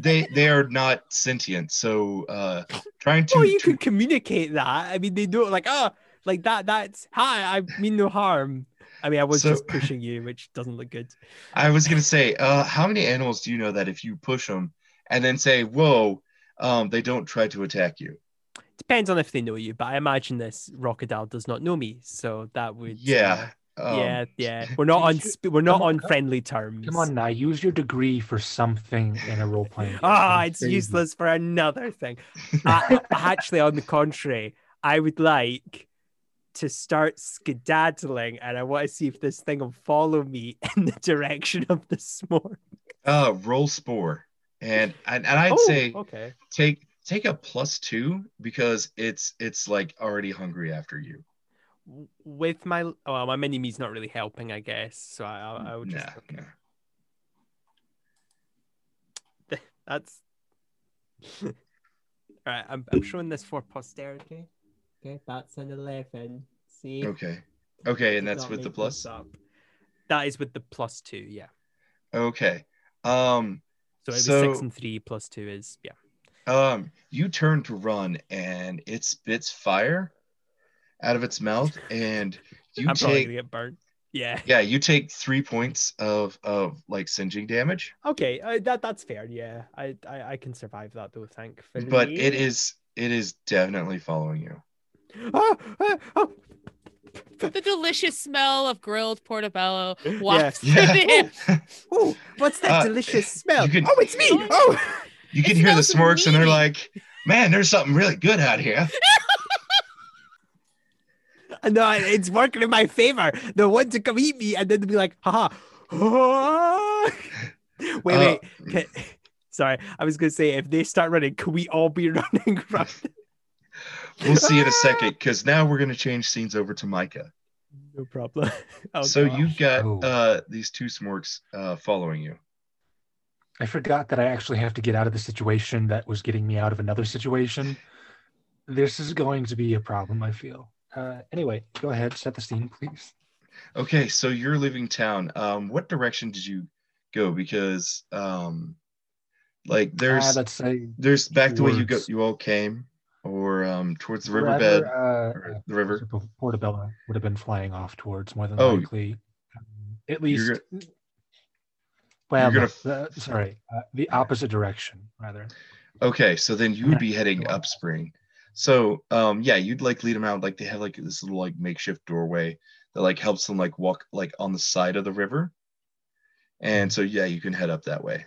they they are not sentient so uh trying to,
Oh, you
to-
can communicate that. I mean, they do it like, oh, like that. That's hi. I mean no harm. I mean, I was
So-
just pushing you, which doesn't look good.
I was gonna say, uh, how many animals do you know that if you push them and then say, "Whoa," um, they don't try to attack you?
Depends on if they know you, but I imagine this crocodile does not know me, so that would.
Yeah.
uh,
um,
yeah, yeah. We're not on.
you-
We're not
on,
on friendly terms.
Come on now, use your degree for something in a role playing.
Ah, it's useless for another thing. I, actually, on the contrary, I would like to start skedaddling, and I want to see if this thing will follow me in the direction of the smoke.
Uh, roll spore, and and, and I'd
Oh,
say
okay.
take take a plus two because it's it's like already hungry after you.
With my oh, my mini me's not really helping, I guess. So I, I, I would just
Nah,
okay.
nah.
That's all right. I'm I'm showing this for posterity. Okay, that's an eleven. See.
Okay. Okay, and that's with the plus.
up. That is with the plus two, yeah.
Okay. Um.
So it was
So-
six and three plus two is yeah.
Um. You turn to run, and it spits fire out of its mouth, and you
I'm probably
take
gonna get burnt. Yeah.
yeah, you take three points of of like singeing damage.
Okay, uh, that that's fair. Yeah, I, I I can survive that though. Thankfully.
but it is it is definitely following you.
Oh, oh, oh.
The delicious smell of grilled portobello wafts
Yeah.
in.
Oh, what's that
Uh,
delicious smell?
can-
oh, it's me. Oh,
You can
It
hear the
smells
smorks, and they're like, "Man, there's something really good out here."
no, it's working in my favor. The one to come eat me, and then they'll be like, haha. Oh. wait,
Uh,
wait. Can- Sorry, I was gonna say if they start running, can we all be running from?
We'll see in a second, because now we're gonna change scenes over to Micah.
No problem. Oh,
so
gosh.
you've got
Oh.
uh, these two smorks uh, following you.
I forgot that I actually have to get out of the situation that was getting me out of another situation. This is going to be a problem, I feel. uh, anyway, go ahead, set the scene, please.
Okay, so you're leaving town. Um, what direction did you go? Because um, like there's
Uh, let's say
there's back the way you go you all came, or um towards the riverbed,
uh,
the river.
Portobello would have been flying off towards more than
Oh.
likely. Um, at least, well, no, the- sorry, uh, the opposite direction rather.
Okay, so then you would be heading upspring. So um yeah, you'd like lead them out like they have like this little like makeshift doorway that like helps them like walk like on the side of the river. And so yeah, you can head up that way.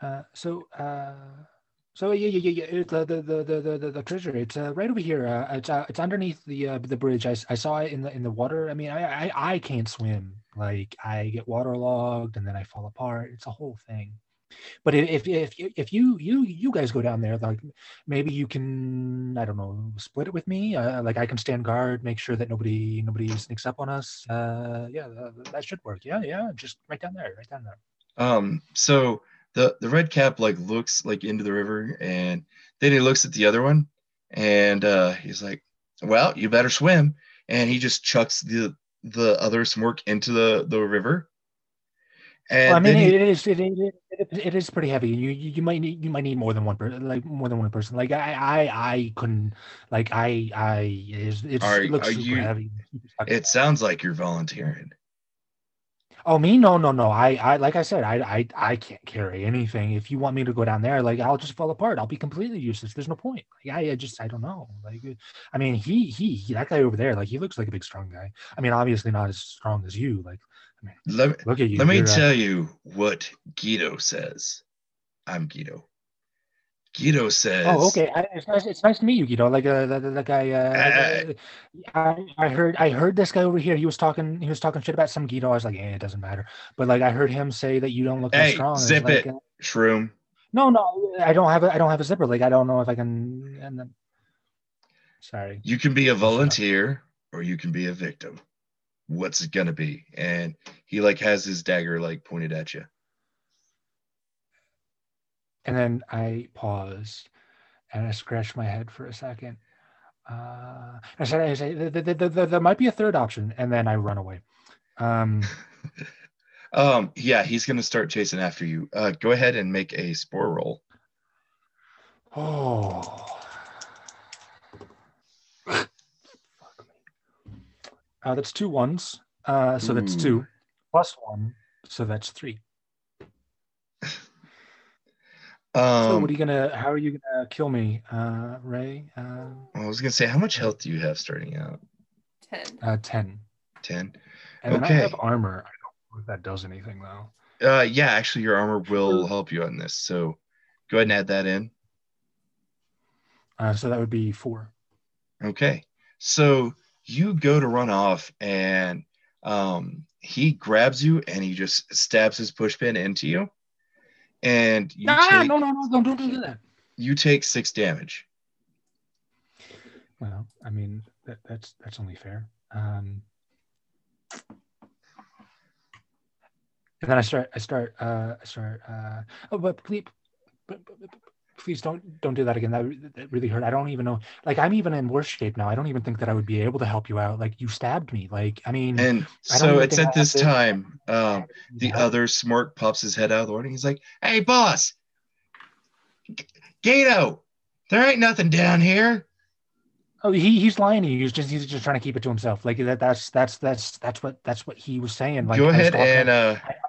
Uh, so, uh, so yeah, yeah, yeah, yeah. The, the, the, the, the, treasure. It's uh, right over here. Uh, it's uh, it's underneath the uh, the bridge. I, I saw it in the in the water. I mean, I, I I can't swim. Like I get waterlogged and then I fall apart. It's a whole thing. But if if if you you you guys go down there, like maybe you can I don't know split it with me. Uh, like I can stand guard, make sure that nobody nobody sneaks up on us. Uh, yeah, that, that should work. Yeah, yeah. Just right down there, right down there.
Um so the the red cap like looks like into the river and then he looks at the other one and uh he's like, "Well, you better swim." And he just chucks the the other smork into the the river. And
Well, I mean,
he-
it is it, it, it, it is pretty heavy. You, you you might need you might need more than one person, like more than one person. Like I I I couldn't like I I is it's,
Are-
it looks super
you-
heavy.
it sounds like you're volunteering.
Oh me no no no I I like I said I I I can't carry anything. If you want me to go down there, like I'll just fall apart. I'll be completely useless. There's no point. Like, I, I just I don't know. Like I mean he, he he that guy over there like he looks like a big strong guy. I mean obviously not as strong as you. Like
Let,
look at you.
let me
you're, uh,
tell you what Guido says. I'm Guido. Guido says
Oh, okay. I, it's nice. It's nice to meet you. Know, like uh, the, the, the guy. Uh, I, I heard. I heard this guy over here. He was talking. He was talking shit about some Guido. I was like, eh, it doesn't matter. But like, I heard him say that you don't look
Hey,
strong.
Zip
like,
it.
uh,
Shroom.
no, no, I don't have a. I don't have a zipper. Like, I don't know if I can. And then, sorry.
You can be a volunteer or you can be a victim. What's it gonna be? And he like has his dagger like pointed at you.
And then I pause, and I scratch my head for a second. Uh, I said, I say, th- th- th- th- there might be a third option, and then I run away. Um,
Um, yeah, he's gonna start chasing after you. Uh, go ahead and make a spore roll.
Oh. Uh, that's two ones. Uh, so that's
Ooh.
two plus one. So that's three. So
Um,
what are you gonna? How are you gonna kill me, uh, Ray? Uh,
I was gonna say, how much health do you have starting out?
10.
uh, ten.
Ten.
And then I have armor. I don't know if that does anything though.
Uh, yeah, actually, your armor will help you on this. So go ahead and add that in.
Uh, so that would be four.
Okay. So you go to run off and um he grabs you and he just stabs his pushpin into you. And you
Ah,
take
no, no, no! Don't, don't do that.
you take six damage.
Well, I mean, that, that's that's only fair. Um, and then I start, I start, uh, I start. Uh, oh, but please, but, but- but- please don't don't do that again. That, that really hurt. I don't even know. Like I'm even in worse shape now. I don't even think that I would be able to help you out. Like you stabbed me. Like I mean,
And
I
so it's
think I
at this time, um, the
Yeah.
other smork pops his head out of the and He's like, "Hey, boss, Gato, there ain't nothing down here."
Oh, he he's lying to you. He's just he's just trying to keep it to himself. Like that. That's that's that's that's what that's what he was saying. Like
Go ahead and uh,
I- I overheard you.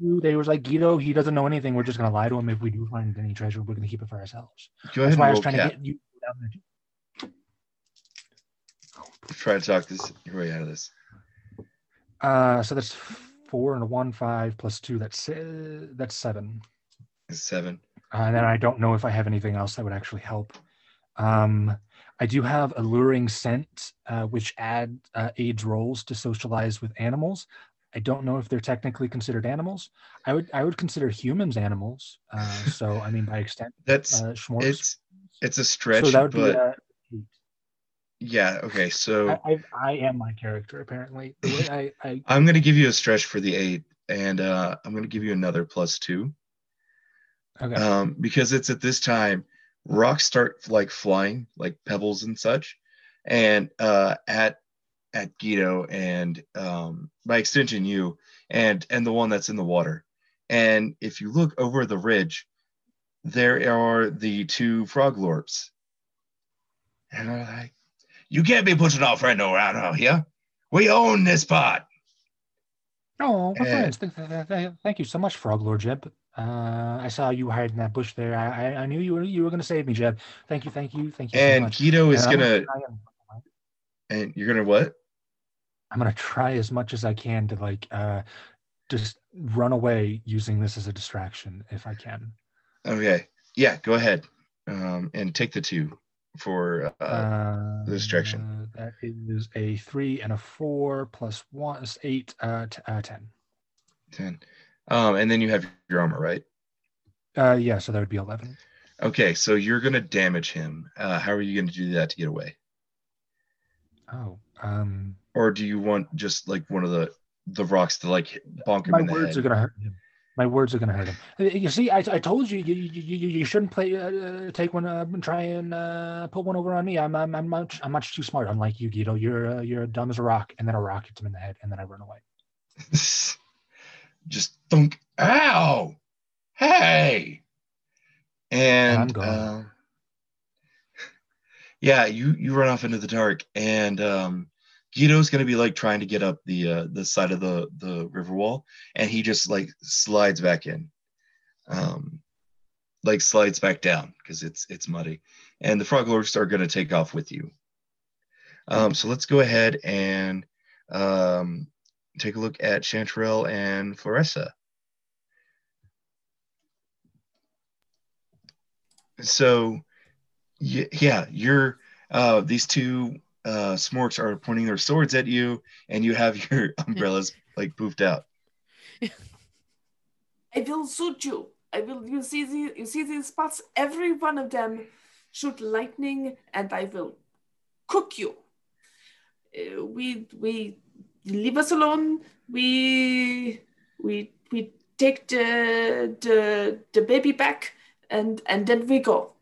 They was like Guido. He doesn't know anything. We're just gonna lie to him. If we do find any treasure, we're gonna keep it for ourselves.
go
That's why I was trying
cap.
to get you down there.
Try to talk this your way out of this.
Uh, so that's four and a one, five plus two. That's uh, that's seven.
Seven.
Uh, and then I don't know if I have anything else that would actually help. Um, I do have alluring scent, uh, which add uh, aids rolls to socialize with animals. I don't know if they're technically considered animals. I would I would consider humans animals. Uh, so I mean, by extent,
That's
uh,
it's it's a stretch,
so that would
but
be. Uh, eight.
yeah. Okay, so
I, I, I am my character apparently. I, I
I'm gonna give you a stretch for the eight, and uh, I'm gonna give you another plus two.
okay.
um, because it's at this time rocks start like flying like pebbles and such and uh, at at Guido and um, by extension you and and the one that's in the water. And if you look over the ridge, there are the two froglorps. And they're like, "You can't be pushing our friend around out here. We own this spot."
Oh, my friends, th- th- th- thank you so much, Frog Lord Jeb. Uh, I saw you hiding that bush there. I, I, knew you were you were going to save me, Jeb. Thank you, thank you, thank you so
And
much.
Guido is
And I'm
gonna
and-
and you're gonna what?
I'm gonna try as much as I can to like uh, just run away using this as a distraction if I can.
Okay. Yeah, go ahead. Um, and take the two for uh,
Uh,
the distraction.
That is a three and a four plus one is eight. Uh, t- uh, ten.
10. Um, and then you have your armor, right?
Uh, yeah, so that would be eleven.
Okay, so you're gonna damage him. Uh, how are you gonna do that to get away?
Oh, um,
Or do you want just like one of the the rocks to like bonk him
my
in the
words are gonna hurt him. My words are gonna hurt him. Uh, You see, I, I told you, you, you, you, shouldn't play, uh, take one, uh, and try and uh, put one over on me. I'm, I'm, I'm much, I'm much too smart. Unlike you, Guido. You're, uh, you're dumb as a rock, and then a rock hits him in the head, and then I run away.
just thunk. Ow! Hey! And
I'm gone.
uh, yeah, you you run off into the dark, and um, Guido's gonna be like trying to get up the uh, the side of the the river wall, and he just like slides back in, um, like slides back down because it's it's muddy, and the froglorps are gonna take off with you. Um, so let's go ahead and um, take a look at Chanterelle and Floressa. So, yeah, you're uh, these two uh, smorks are pointing their swords at you, and you have your umbrellas like poofed out.
I will shoot you. I will. You see the. You see these spots. Every one of them shoot lightning, and I will cook you. Uh, we we leave us alone. We we we take the the the baby back, and and then we go.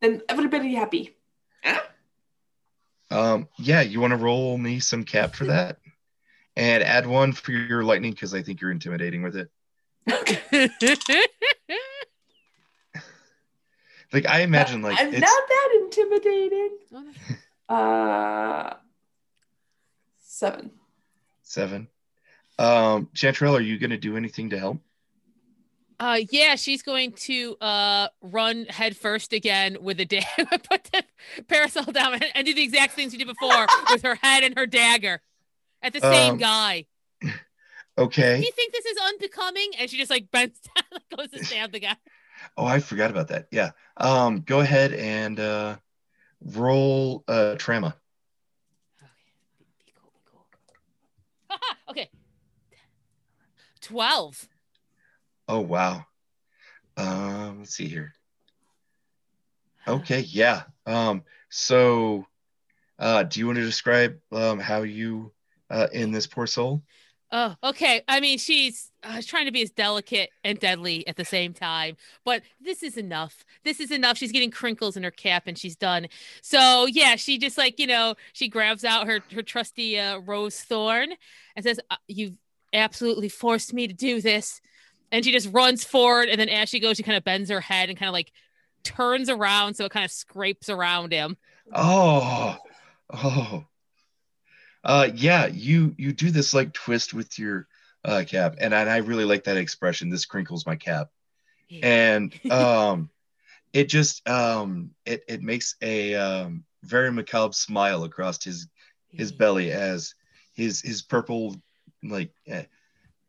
Then everybody happy. Huh?
Um, yeah, you want to roll me some cap for that, and add one for your lightning because I think you're intimidating with it. Okay. Like I imagine, like
I'm
it's
not that intimidating. Uh, seven.
seven. Um, Chanterelle, are you going to do anything to help?
Uh, yeah, she's going to uh run headfirst again with a dagger, put the parasol down, and, and do the exact things she did before with her head and her dagger at the same
Um,
guy. Do
Okay.
you think this is unbecoming? And she just like bends down, and goes to stab the guy.
Oh, I forgot about that. Yeah. Um, go ahead and uh, roll uh, trauma.
Okay, be cool, be cool. Okay, twelve.
Oh wow. Um, let's see here. Okay, yeah. Um, so uh, do you want to describe um, how you uh, in this poor soul?
Oh, okay. I mean, she's uh, trying to be as delicate and deadly at the same time, but this is enough. This is enough. She's getting crinkles in her cap and she's done. So yeah, she just like you know, she grabs out her her trusty uh, rose thorn and says, uh, "You've absolutely forced me to do this," and she just runs forward. And then as she goes, she kind of bends her head and kind of like turns around so it kind of scrapes around him.
Oh, oh. Uh, yeah, you you do this like twist with your uh, cap, and I, I really like that expression. This crinkles my cap. and um it just um it it makes a um very macabre smile across his his belly as his his purple like eh,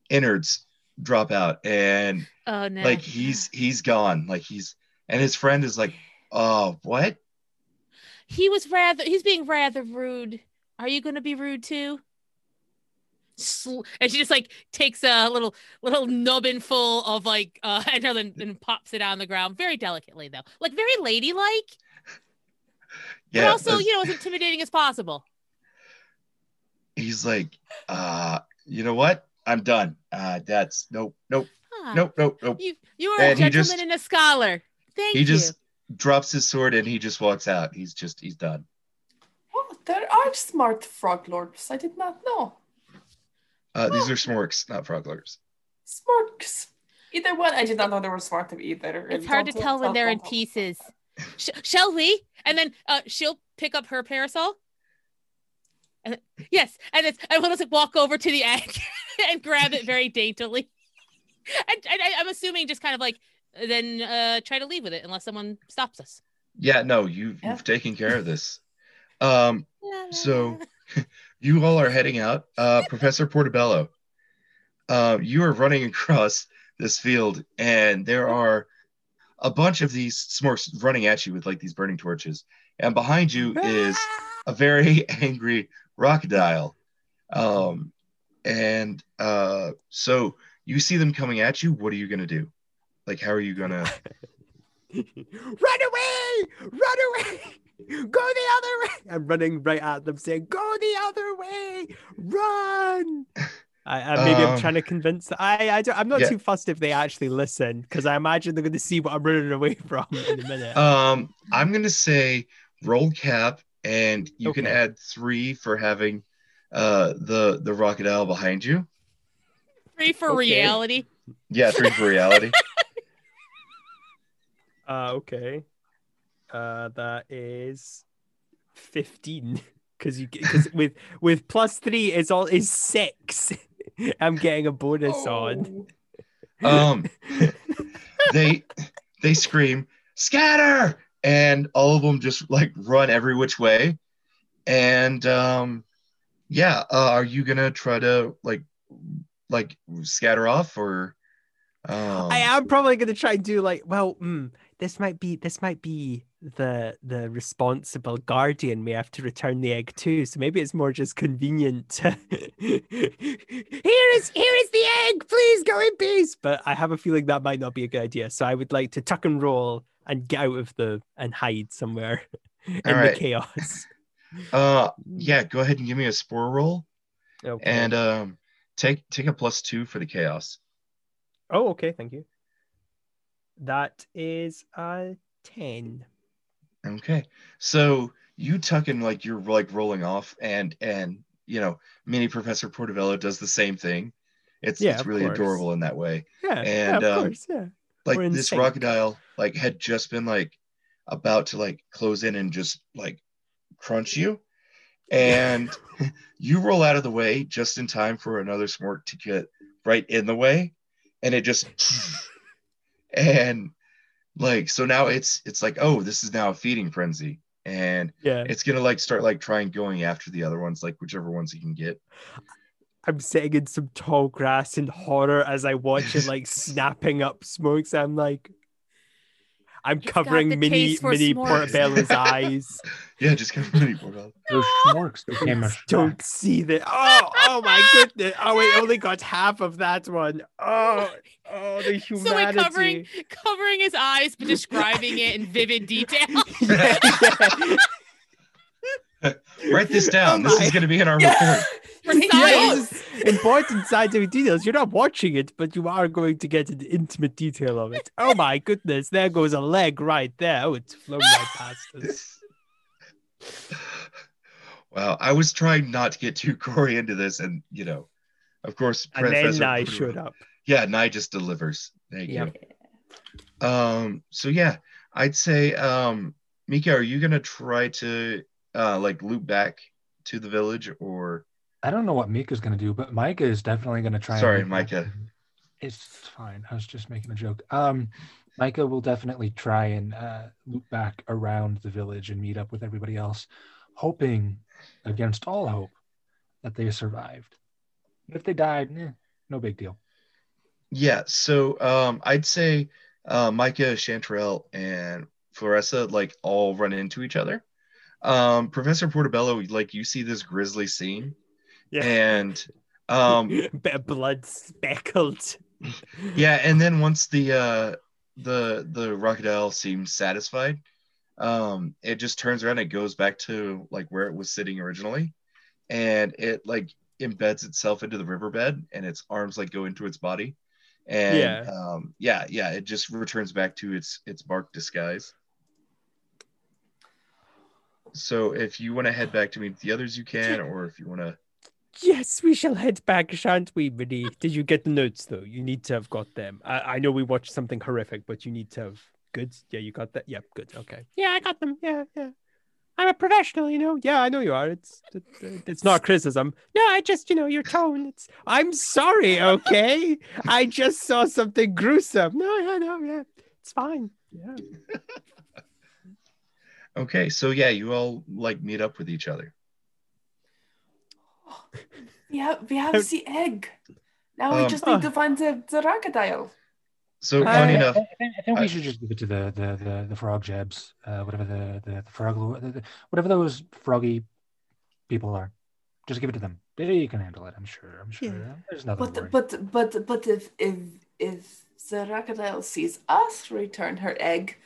innards drop out. And
Oh no!
like he's he's gone. Like he's and his friend is like oh what?
He was rather he's being rather rude. Are you gonna be rude too? And she just like takes a little little nubbin full of like uh and then and pops it on the ground. Very delicately though. Like very ladylike. But
yeah
also you know as intimidating as possible.
He's like uh you know what i'm done uh that's nope nope
Huh.
nope nope nope
you you are a
And he
gentleman
just-
and a scholar thank
he
you He
just drops his sword and he just walks out he's just he's done Oh,
there are smart froglorps. I did not know.
Uh, these are smorks, not froglorps.
Smorks. Either one. I did not know they were smart of either.
It's hard to tell when they're in pieces. Sh- shall we? And then uh, she'll pick up her parasol. And yes, and it's and we'll just walk over to the egg and grab it very daintily. And, and I, I'm assuming just kind of like then uh, try to leave with it unless someone stops us.
Yeah, no, you,
Yeah.
you've taken care of this. Um,
La, la,
So- you all are heading out. Uh, Professor Portobello, uh, you are running across this field, and there are a bunch of these smorks running at you with like these burning torches. And behind you is a very angry crocodile. Um, and uh, so you see them coming at you. What are you gonna do? Like, how are you gonna?
run away! Run away! Go the other way! I'm running right at them saying, Go the other way! Run! I, I maybe I'm
Um,
trying to convince I, I don't, I'm not
yeah.
too fussed if they actually listen because I imagine they're going to see what I'm running away from in a minute.
Um, I'm gonna say roll cap, and you can add three for having uh the the crocodile behind you.
Three for
okay.
reality.
Yeah, three for reality.
Uh, okay. Uh, that is fifteen because you because with with plus three is all is six. I'm getting a bonus on.
Oh.
Um, they they scream scatter, and all of them just like run every which way. And um, yeah, uh, are you gonna try to like like scatter off or? Um,
I am probably to try and do like, well, mm, this might be this might be the the responsible guardian may have to return the egg too. So maybe it's more just convenient. here is here is the egg. Please go in peace. But I have a feeling that might not be a good idea. So I would like to tuck and roll and get out of the and hide somewhere in
All
the chaos.
Uh, yeah, go ahead and give me a spore roll,
Okay.
and um, take take a plus two for the chaos.
oh, okay. Thank you. That is a ten.
Okay. So you tuck in like you're like rolling off and and you know, mini Professor Portobello does the same thing. It's
Yeah,
it's really
course.
adorable in that way.
Yeah,
And,
yeah, of
um,
course, yeah.
Like this
sync.
crocodile like had just been like about to like close in and just like crunch you. And you roll out of the way just in time for another smork to get right in the way. And it just and like so now it's it's like, oh, this is now a feeding frenzy. And
Yeah.
it's gonna like start like trying going after the other ones, like whichever ones you can get.
I'm sitting in some tall grass in horror as I watch it like snapping up smorks. I'm like, I'm
He's
covering mini mini
s'mores.
Portobello's eyes.
Yeah, just cover of really well.
Those smorks became a
Don't see the oh oh my goodness. Oh wait, only got half of that one. Oh oh the
So
humanity.
we're covering covering his eyes but describing it in vivid detail.
yeah, yeah.
Write this down.
Oh
this is gonna be in our
Yeah.
report.
For
It
Important scientific details. You're not watching it, but you are going to get an intimate detail of it. Oh my goodness, there goes a leg right there. Oh, it's flown right past us.
wow, I was trying not to get too gory into this, and you know, of course,
And
Professor
I
Portobello-
showed up.
Yeah, Nye just delivers. Thank
Yep.
you. Um, so yeah, I'd say, um, Mika, are you gonna try to uh like loop back to the village or
I don't know what Mika's gonna do, but Micah is definitely gonna try.
Sorry, Micah.
It's fine. I was just making a joke. Um, Micah will definitely try and uh, loop back around the village and meet up with everybody else, hoping against all hope that they survived. If they died, eh, no big deal.
Yeah, so um, I'd say uh, Micah, Chanterelle, and Floressa like all run into each other. Um, Professor Portobello, like you see this grisly scene,
Yeah.
and um,
blood speckled.
yeah, and then once the uh, the the crocodile seems satisfied, um, it just turns around and goes back to like where it was sitting originally, and it like embeds itself into the riverbed, and its arms like go into its body, and
Yeah.
um, yeah, yeah, it just returns back to its its bark disguise. So if you want to head back to meet the others, you can, or if you want to.
Yes, we shall head back, shan't we, Minnie? Did you get the notes though? You need to have got them. I, I know we watched something horrific, but you need to have good. Yeah, you got that. Yeah, good. Okay. Yeah, I got them. Yeah, yeah. I'm a professional, you know. Yeah, I know you are. It's it's not criticism. No, I just, you know, your tone. It's. I'm sorry. Okay, I just saw something gruesome. No, yeah, no, yeah, it's fine. Yeah.
Okay, so yeah, you all like meet up with each other.
Yeah, we have the egg. Now we
Um,
just need to find the, the crocodile.
So
Uh,
funny
I,
enough,
I, think, I think
I-
we should just give it to the the the, the frog jabs, uh, whatever the the, the frog, the, the, whatever those froggy people are. Just give it to them. They can handle it. I'm sure. I'm sure.
Yeah.
There's nothing. to worry.
But but but but if if if the crocodile sees us return her egg,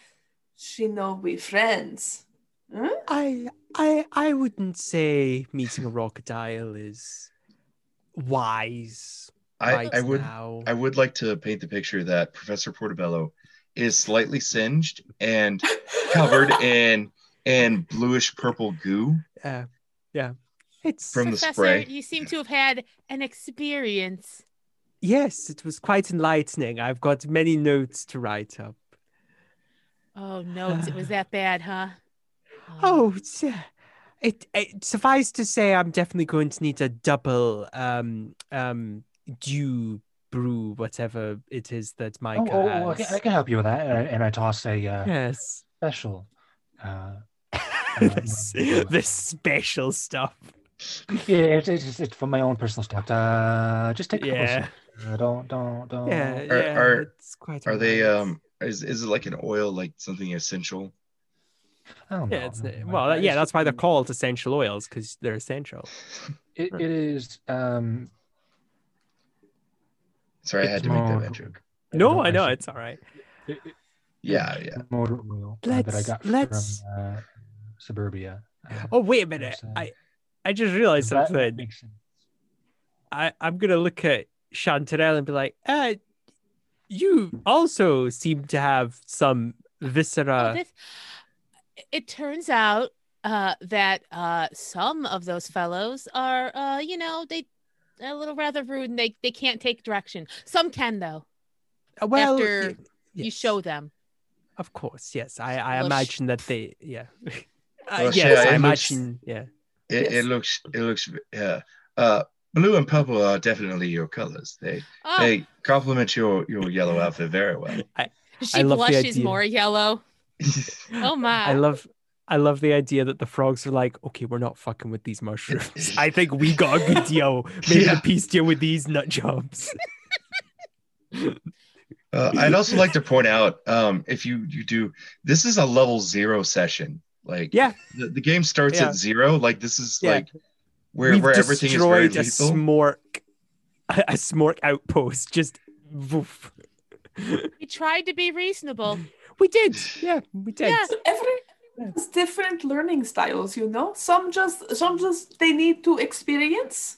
she know we friends. Hmm?
I I I wouldn't say meeting a crocodile is wise
I,
right
I would
now.
I would like to paint the picture that Professor Portobello is slightly singed and covered in in bluish purple goo.
Yeah, yeah. It's
From the
Professor,
spray.
you seem to have had an experience.
yes, it was quite enlightening. I've got many notes to write up.
Oh no, it was that bad, huh?
Oh, it's, uh, it, it suffice to say, I'm definitely going to need a double um um dew brew, whatever it is that
oh, oh, oh, I, can, I can help you with that. And I, and I toss a uh,
Yes,
special. Uh,
this, this special stuff.
yeah, it's, it's, it's from my own personal stuff. Uh, just take a couple
Yeah.
sips. Uh, don't don't don't.
Yeah,
Are-
yeah.
are-
it's quite.
Are they um is is it like an oil like something essential?
I don't
Yeah,
know.
it's
Uh,
well,
it's
yeah. That's why they're called essential oils because they're essential.
It, it is. Um,
Sorry, I had to make that
more-
joke.
No,
no,
I know it's all right.
it- it-
Yeah, yeah.
motor oil uh, that I got
let's-
from uh, Suburbia. Uh,
Oh wait a minute!
Uh,
I I just realized
that
something.
makes sense.
I I'm gonna look at Chanterelle and be like, uh, you also seem to have some
Oh,
viscera.
this, it turns out uh, that uh, some of those fellows are, uh, you know, they a little rather rude and they, they can't take direction. Some can though.
Uh, well,
after
y-
You show them.
Of course, yes. I I
Well, sh-
imagine that they, yeah. Uh,
Well,
yes,
yeah,
I
it looks-
imagine, yeah.
It,
Yes.
it looks it looks yeah. Uh blue and purple are definitely your colors. They
Oh,
they complement your your yellow outfit very well.
she
love the
blushes more yellow. Oh my!
I love I love the idea that the frogs are like, okay, we're not fucking with these mushrooms. I think we got a good deal. Maybe
Yeah.
a peace deal with these nut jobs.
Uh, I'd also like to point out, um, if you you do, this is a level zero session. Like,
Yeah.
the, the game starts
Yeah.
at zero. Like, this is
Yeah.
like where
We've
where everything is very
destroyed a smork, a, a smork outpost. Just woof.
we tried to be reasonable.
We did, yeah, we did.
Yeah.
Every has different learning styles, you know. Some just some just they need to experience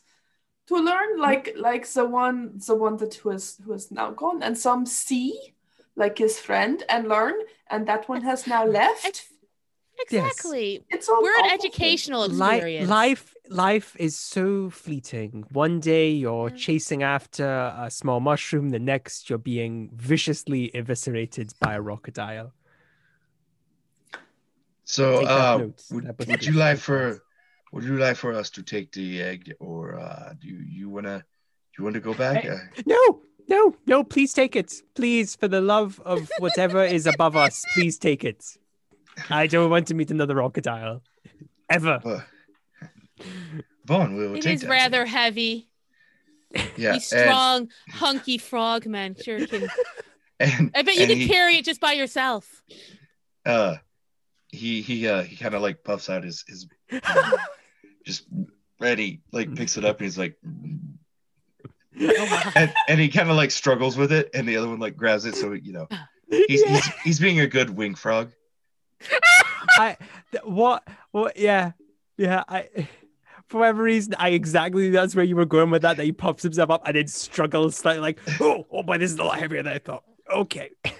to learn, like like the one the one that who is who is now gone, and some see like his friend and learn, and that one has now left.
Exactly.
It's all
We're an educational
Li-
experience.
life life is so fleeting. One day you're
Yeah.
chasing after a small mushroom the next you're being viciously eviscerated by a crocodile.
So, uh, would, would you like for would you like for us to take the egg, or uh, do you, you wanna you want to go back?
Hey.
Uh,
no no no please take it. Please for the love of whatever is above us please take it. I don't want to meet another crocodile. Ever.
Uh, Vaughn, we will
It
take
is
that.
rather heavy.
yeah,
These strong, hunky frogmen sure can.
And, and,
I bet you can
he,
carry it just by yourself.
uh he he uh he kind of like puffs out his his uh, just ready like picks it up and he's like
Oh
and, and he kind of like struggles with it and the other one like grabs it so you know he's
Yeah.
he's, he's being a good wing frog
I th- what what yeah yeah I for whatever reason I exactly that's where you were going with that that he pops himself up and then struggles slightly like oh oh boy this is a lot heavier than I thought okay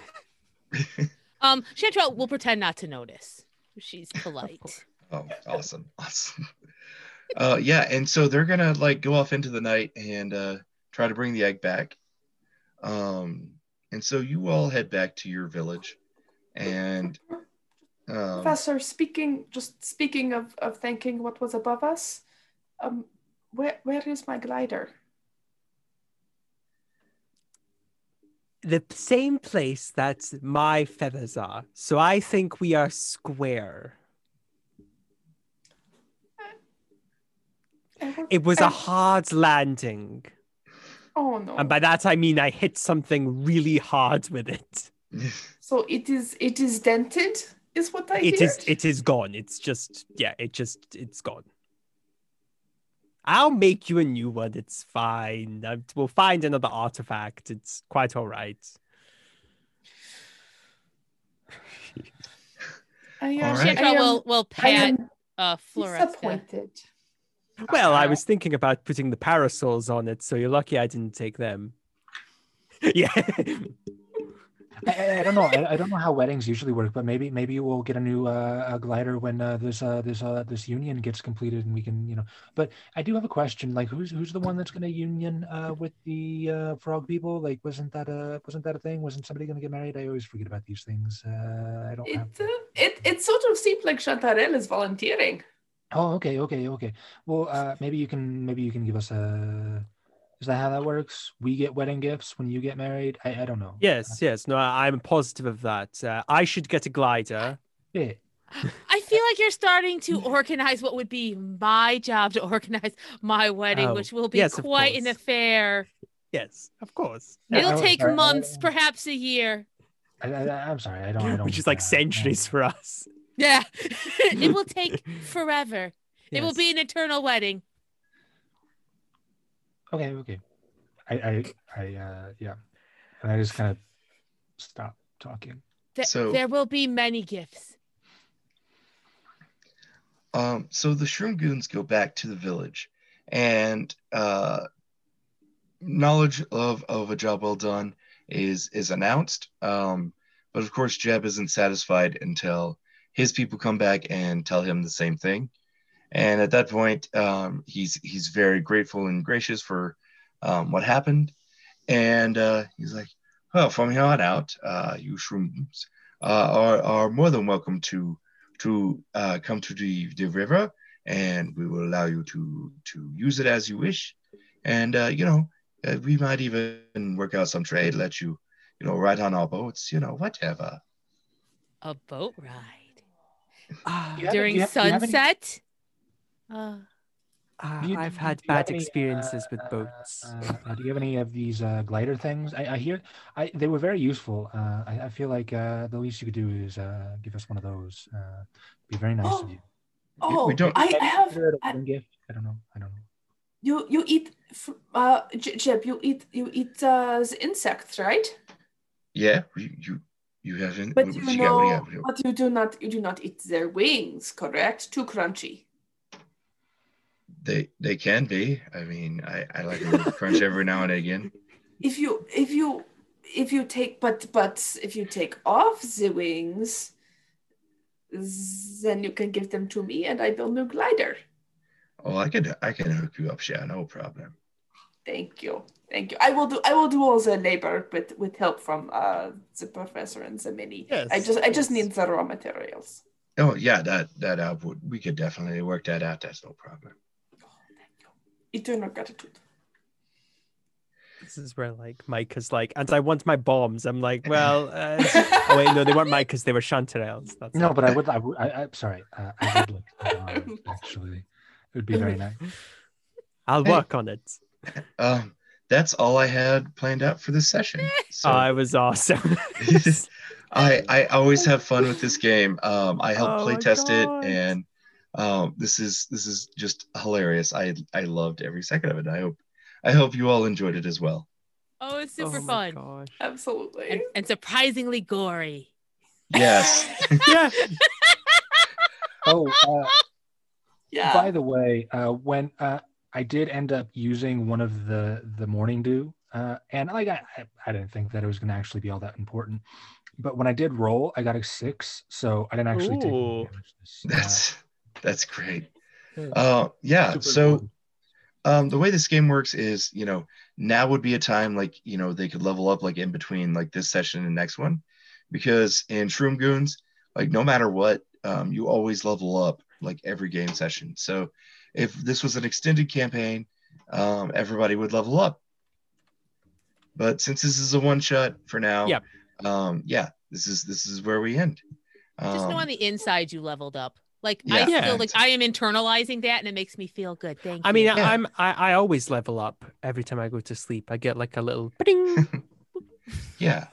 Um, Chanterelle will pretend not to notice. She's polite.
Oh, awesome, awesome. Uh, yeah, and so they're gonna like go off into the night and uh, try to bring the egg back. Um, and so you all head back to your village, and um,
Professor, speaking just speaking of, of thanking what was above us, um, where where is my glider?
The same place that my feathers are. So I think we are square. It was a hard landing.
oh no!
And by that I mean I hit something really hard with it.
so it is it is dented, is what I
It
hear.
is it is gone. It's just yeah, it just it's gone. I'll make you a new one. It's fine. I- We'll find another artifact. It's quite all right.
I am,
All right.
I
Chanterelle
am-
will will pat uh Floressa.
disappointed.
Well, I was thinking about putting the parasols on it, so you're lucky I didn't take them. yeah.
I, I, don't know. I, I don't know how weddings usually work, but maybe maybe we'll get a new uh, a glider when uh, this uh, this uh, this union gets completed, and we can you know. But I do have a question. Like, who's who's the one that's going to union uh, with the uh, frog people? Like, wasn't that a wasn't that a thing? Wasn't somebody going to get married? I always forget about these things. Uh, I don't
It,
have.
uh, it it sort of seems like Chanterelle is volunteering.
Oh, okay, okay, okay. Well, uh, maybe you can maybe you can give us a. Is that how that works? We get wedding gifts when you get married. I, I don't know.
Yes, yes. No, I- I'm positive of that. Uh, I should get a glider.
Yeah.
I feel like you're starting to organize what would be my job to organize my wedding,
Oh,
which will be
yes,
quite an affair.
Yes, of course.
It'll
I-
take
I- I-
months, perhaps a year.
I, I, I'm sorry. I don't. I don't.
Which is like
that.
centuries for us.
Yeah. it will take forever. It will be an eternal wedding.
Okay, okay. I, I, I, uh, yeah. And I just kind of stop talking.
Th-
So-
there will be many gifts.
Um, so the Shroom Goons go back to the village, and uh, knowledge of, of a job well done is is announced. Um, but of course, Jeb isn't satisfied until his people come back and tell him the same thing. And at that point, um, he's he's very grateful and gracious for um, what happened, and uh, he's like, "Well, from here on out, uh, you Shrooms uh, are are more than welcome to." to uh, come to the, the river and we will allow you to to use it as you wish and uh, you know uh, we might even work out some trade let you you know ride on our boats you know whatever
A boat ride
Ah,
Do you have-
during
have- do any-
sunset. Uh,
you-
I've had
do you have
bad
any,
experiences with
uh,
boats.
Uh, uh, do you have any of these uh, glider things? I, I hear I, they were very useful. Uh, I, I feel like uh, the least you could do is uh, give us one of those. Uh, be very nice of you.
Oh,
we don't-
I
Maybe
have.
consider it a
I-
wedding gift. I don't know. I don't know.
You you eat f- uh Jeb, you eat you eat uh the insects, right?
yeah you you, you haven't
But you
what you got? What do you
know,
got? What do you-
but you do not you do not eat their wings, correct? Too crunchy.
They they can be i mean i i like a little crunch every now and again
If you if you if you take but but if you take off the wings, then you can give them to me and I build new glider.
oh i can i can hook you up yeah no problem
Thank you. Thank you. I will do I will do all the labor with with help from uh the professor and the mini.
Yes,
I just I just
yes.
need the raw materials.
oh yeah that that uh, would we could definitely work that out that's no problem
Eternal gratitude.
This is where like Mike is like, and I want my bombs. I'm like, well, uh, oh wait, no, they weren't Mike because they were chanterelles. That's
No, but I would. I would. I, I'm sorry. Uh, I would like some actually. It would be very nice.
I'll
Hey.
work on it.
um that's all i had planned out for this session so
Oh, it was awesome.
I I always have fun with this game. Um, I help
Oh
play
my
test it, and um, this is this is just hilarious. I I loved every second of it. I hope I hope you all enjoyed it as well.
oh, it's super
Oh my
fun
gosh.
Absolutely.
and, and surprisingly gory.
Yes.
Yeah.
Oh, uh,
yeah.
by the way, uh, when uh, I did end up using one of the the morning dew, uh, and like I, I- I didn't think that it was going to actually be all that important, but when I did roll, I got a six, so I didn't actually take any damage this, uh,
That's That's great. Uh, yeah.
Super
So um, the way this game works is, you know, now would be a time like, you know, they could level up like in between like this session and next one, because in Shroom Goons, like no matter what, um, you always level up like every game session. So if this was an extended campaign, um, everybody would level up. But since this is a one shot for now,
Yep.
um, yeah, this is this is where we end.
Just know
Um,
on the inside you leveled up. Like
Yeah.
I
Yeah.
feel like I am internalizing that, and it makes me feel good. Thank you.
I mean,
Yeah.
I, I'm I, I always level up every time I go to sleep. I get like a little ding.
Yeah.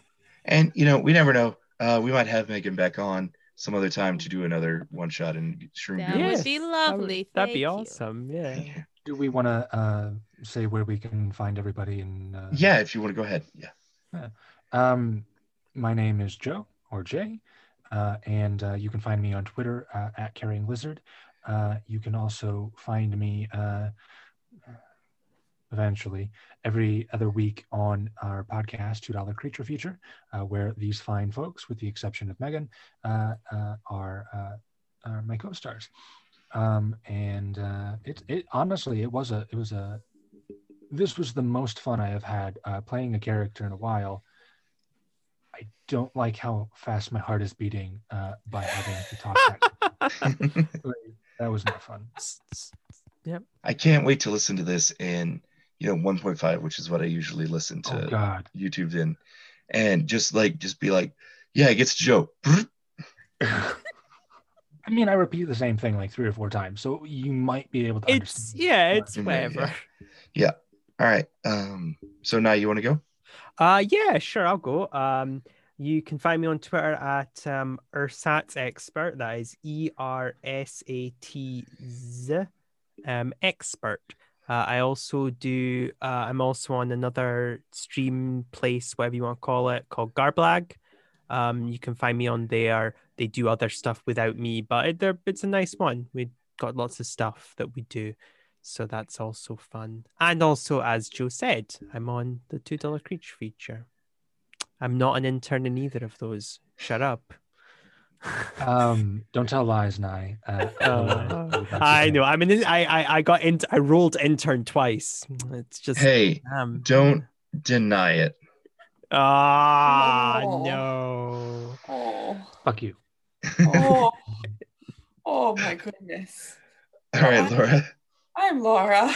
And you know, we never know. Uh, we might have Meghan back on some other time to do another one shot in Shroom
that
Goons.
Yeah.
would be
That would-
lovely.
That'd be
you.
awesome. Yeah.
Yeah.
Do we want to uh, say where we can find everybody? And uh,
Yeah, if you want to go ahead. Yeah.
Um, my name is Jo or Jay, uh, and uh, you can find me on Twitter uh, at Caring Lizard. Uh, you can also find me uh, eventually every other week on our podcast, Two Dollar Creature Feature, uh, where these fine folks, with the exception of Meghan, uh, uh, are, uh, are my co-stars. Um, and uh, it, it honestly, it was a, it was a, this was the most fun I have had uh, playing a character in a while. I don't like how fast my heart is beating uh, by having to talk. Back. that was not fun. Yep.
I can't wait to listen to this in, you know, 1.5, which is what I usually listen to
Oh God.
YouTube in. And just like just be like, yeah, it gets Jo.
I mean, I repeat the same thing like three or four times, so you might be able to
It's
understand.
yeah, it's whatever.
Yeah,
whatever.
All right. Um, so now you want to go?
Uh yeah, sure, I'll go. Um you can find me on Twitter at um Ersatz Expert. That is E R S A T Z um expert. Uh, I also do uh, I'm also on another stream place, whatever you want to call it, called Garblag. Um, you can find me on there. They do other stuff without me, but it, it's a nice one. We got lots of stuff that we do. So that's also fun. And also, as Jo said, I'm on the $2 creature feature. I'm not an intern in either of those. Shut up.
Um, don't tell lies, Nye. Uh,
Uh, I know. I mean, I, I, I got in. I rolled intern twice. It's just,
Hey,
um,
don't deny it.
Ah,
No.
no.
Oh,
Fuck you.
oh, oh my goodness.
All right, Laura.
I'm Laura.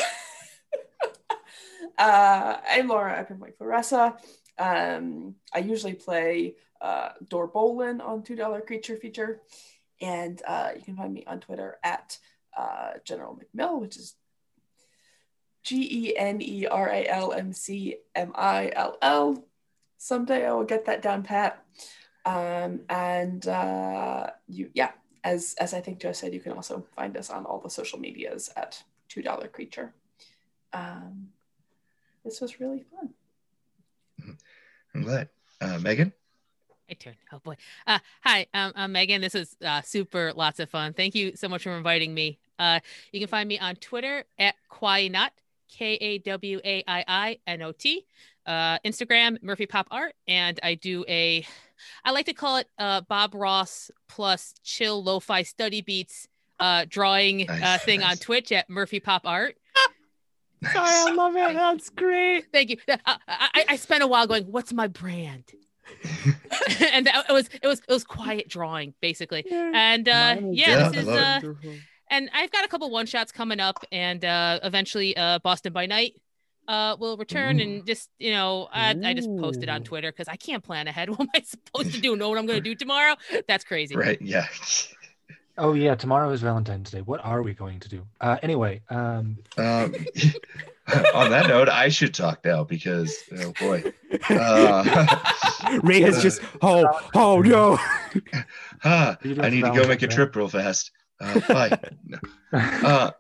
uh, I'm Laura. Playing Floressa. Um, I usually play uh, Dorbolin on $2 Creature Feature. And uh, you can find me on Twitter at uh, General McMill, which is G E N E R A L M C M I L L. Someday I will get that down pat. Um, and uh, you, yeah, as as I think Jo said, you can also find us on all the social medias at Two Dollar Creature. Um, this was really fun.
I'm glad. Uh, Meghan?
My turn. Oh boy. Uh, hi, um, I'm Meghan. This is uh, super lots of fun. Thank you so much for inviting me. Uh, you can find me on Twitter at kawaiinot, K A W A I I N O T. Uh, Instagram, Murphy Pop Art. And I do a, I like to call it uh, Bob Ross plus chill lo fi study beats uh, drawing uh,
Nice,
thing on. Twitch at Murphy Pop Art.
Sorry, I love it. That's great.
Thank you. Uh, I, I, I spent a while going, what's my brand? and that, it was it was it was quiet drawing basically and uh
Mine
yeah
Yeah,
this is uh
it.
and i've got a couple one shots coming up and uh eventually uh boston by night uh will return and just you know i, I just posted on twitter because i can't plan ahead what am i supposed to do know what i'm going to do tomorrow that's crazy
Right. Yeah.
Oh yeah, tomorrow is Valentine's Day. What are we going to do? Uh, anyway, um,
Um, on that note, I should talk now because, oh boy. Uh,
Ray has just, oh, oh no.
ah, I need to go make a trip real fast. Uh, bye. uh,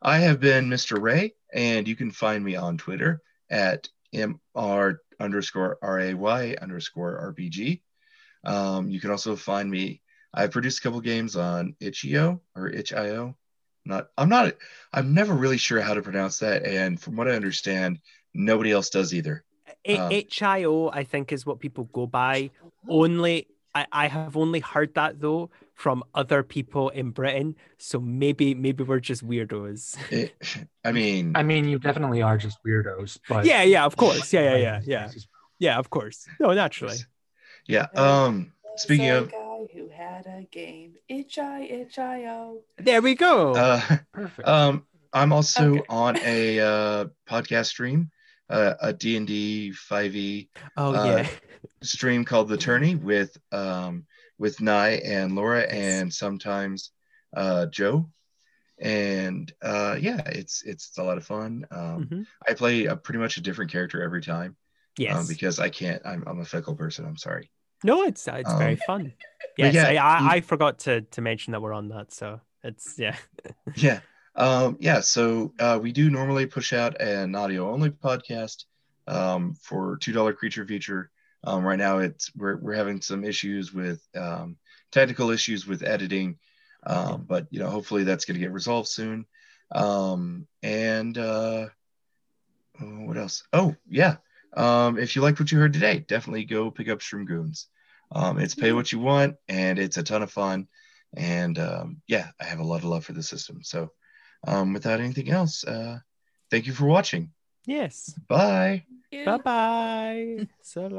I have been Mr. Ray, and you can find me on Twitter at mr underscore ray underscore rpg. Um, you can also find me. I've produced a couple games on itch.io or itch.io. Not, I'm not. I'm never really sure how to pronounce that, and from what I understand, nobody else does either.
A-
Um,
HIO, I think, is what people go by. Only I, I have only heard that though from other people in Britain. So maybe maybe we're just weirdos.
It, I mean,
I mean, you definitely are just weirdos, but
yeah, yeah, of course. Yeah, yeah, yeah, yeah. Yeah, of course. No, naturally.
yeah. Um, speaking of,
guy who had a game, itch I itch I o.
There we go.
uh,
perfect.
um, I'm also
Okay.
on a uh, podcast stream, uh, a D and D 5e
oh
uh,
yeah.
stream called The Tourney with um with Nye and Laura
Yes.
and sometimes uh Jo. And uh yeah, it's it's a lot of fun. Um
Mhm.
I play a pretty much a different character every time
Yes.
um, because I can't I'm I'm a fickle person, I'm sorry.
No, it's uh, it's very
um,
fun. Yes,
yeah,
I, I I forgot to to mention that we're on that. So it's yeah.
Yeah. Um yeah, so uh we do normally push out an audio only podcast um for $2 creature feature. Um right now it's we're we're having some issues with um technical issues with editing. Um but you know hopefully that's going to get resolved soon. Um and uh oh, what else? Oh, yeah. Um if you liked what you heard today, definitely go pick up Shroom Goons. Um it's pay what you want and it's a ton of fun and um, yeah i have a lot of love for the system so um, without anything else uh, thank you for watching
Yes.
bye
Yeah.
Bye bye. so long.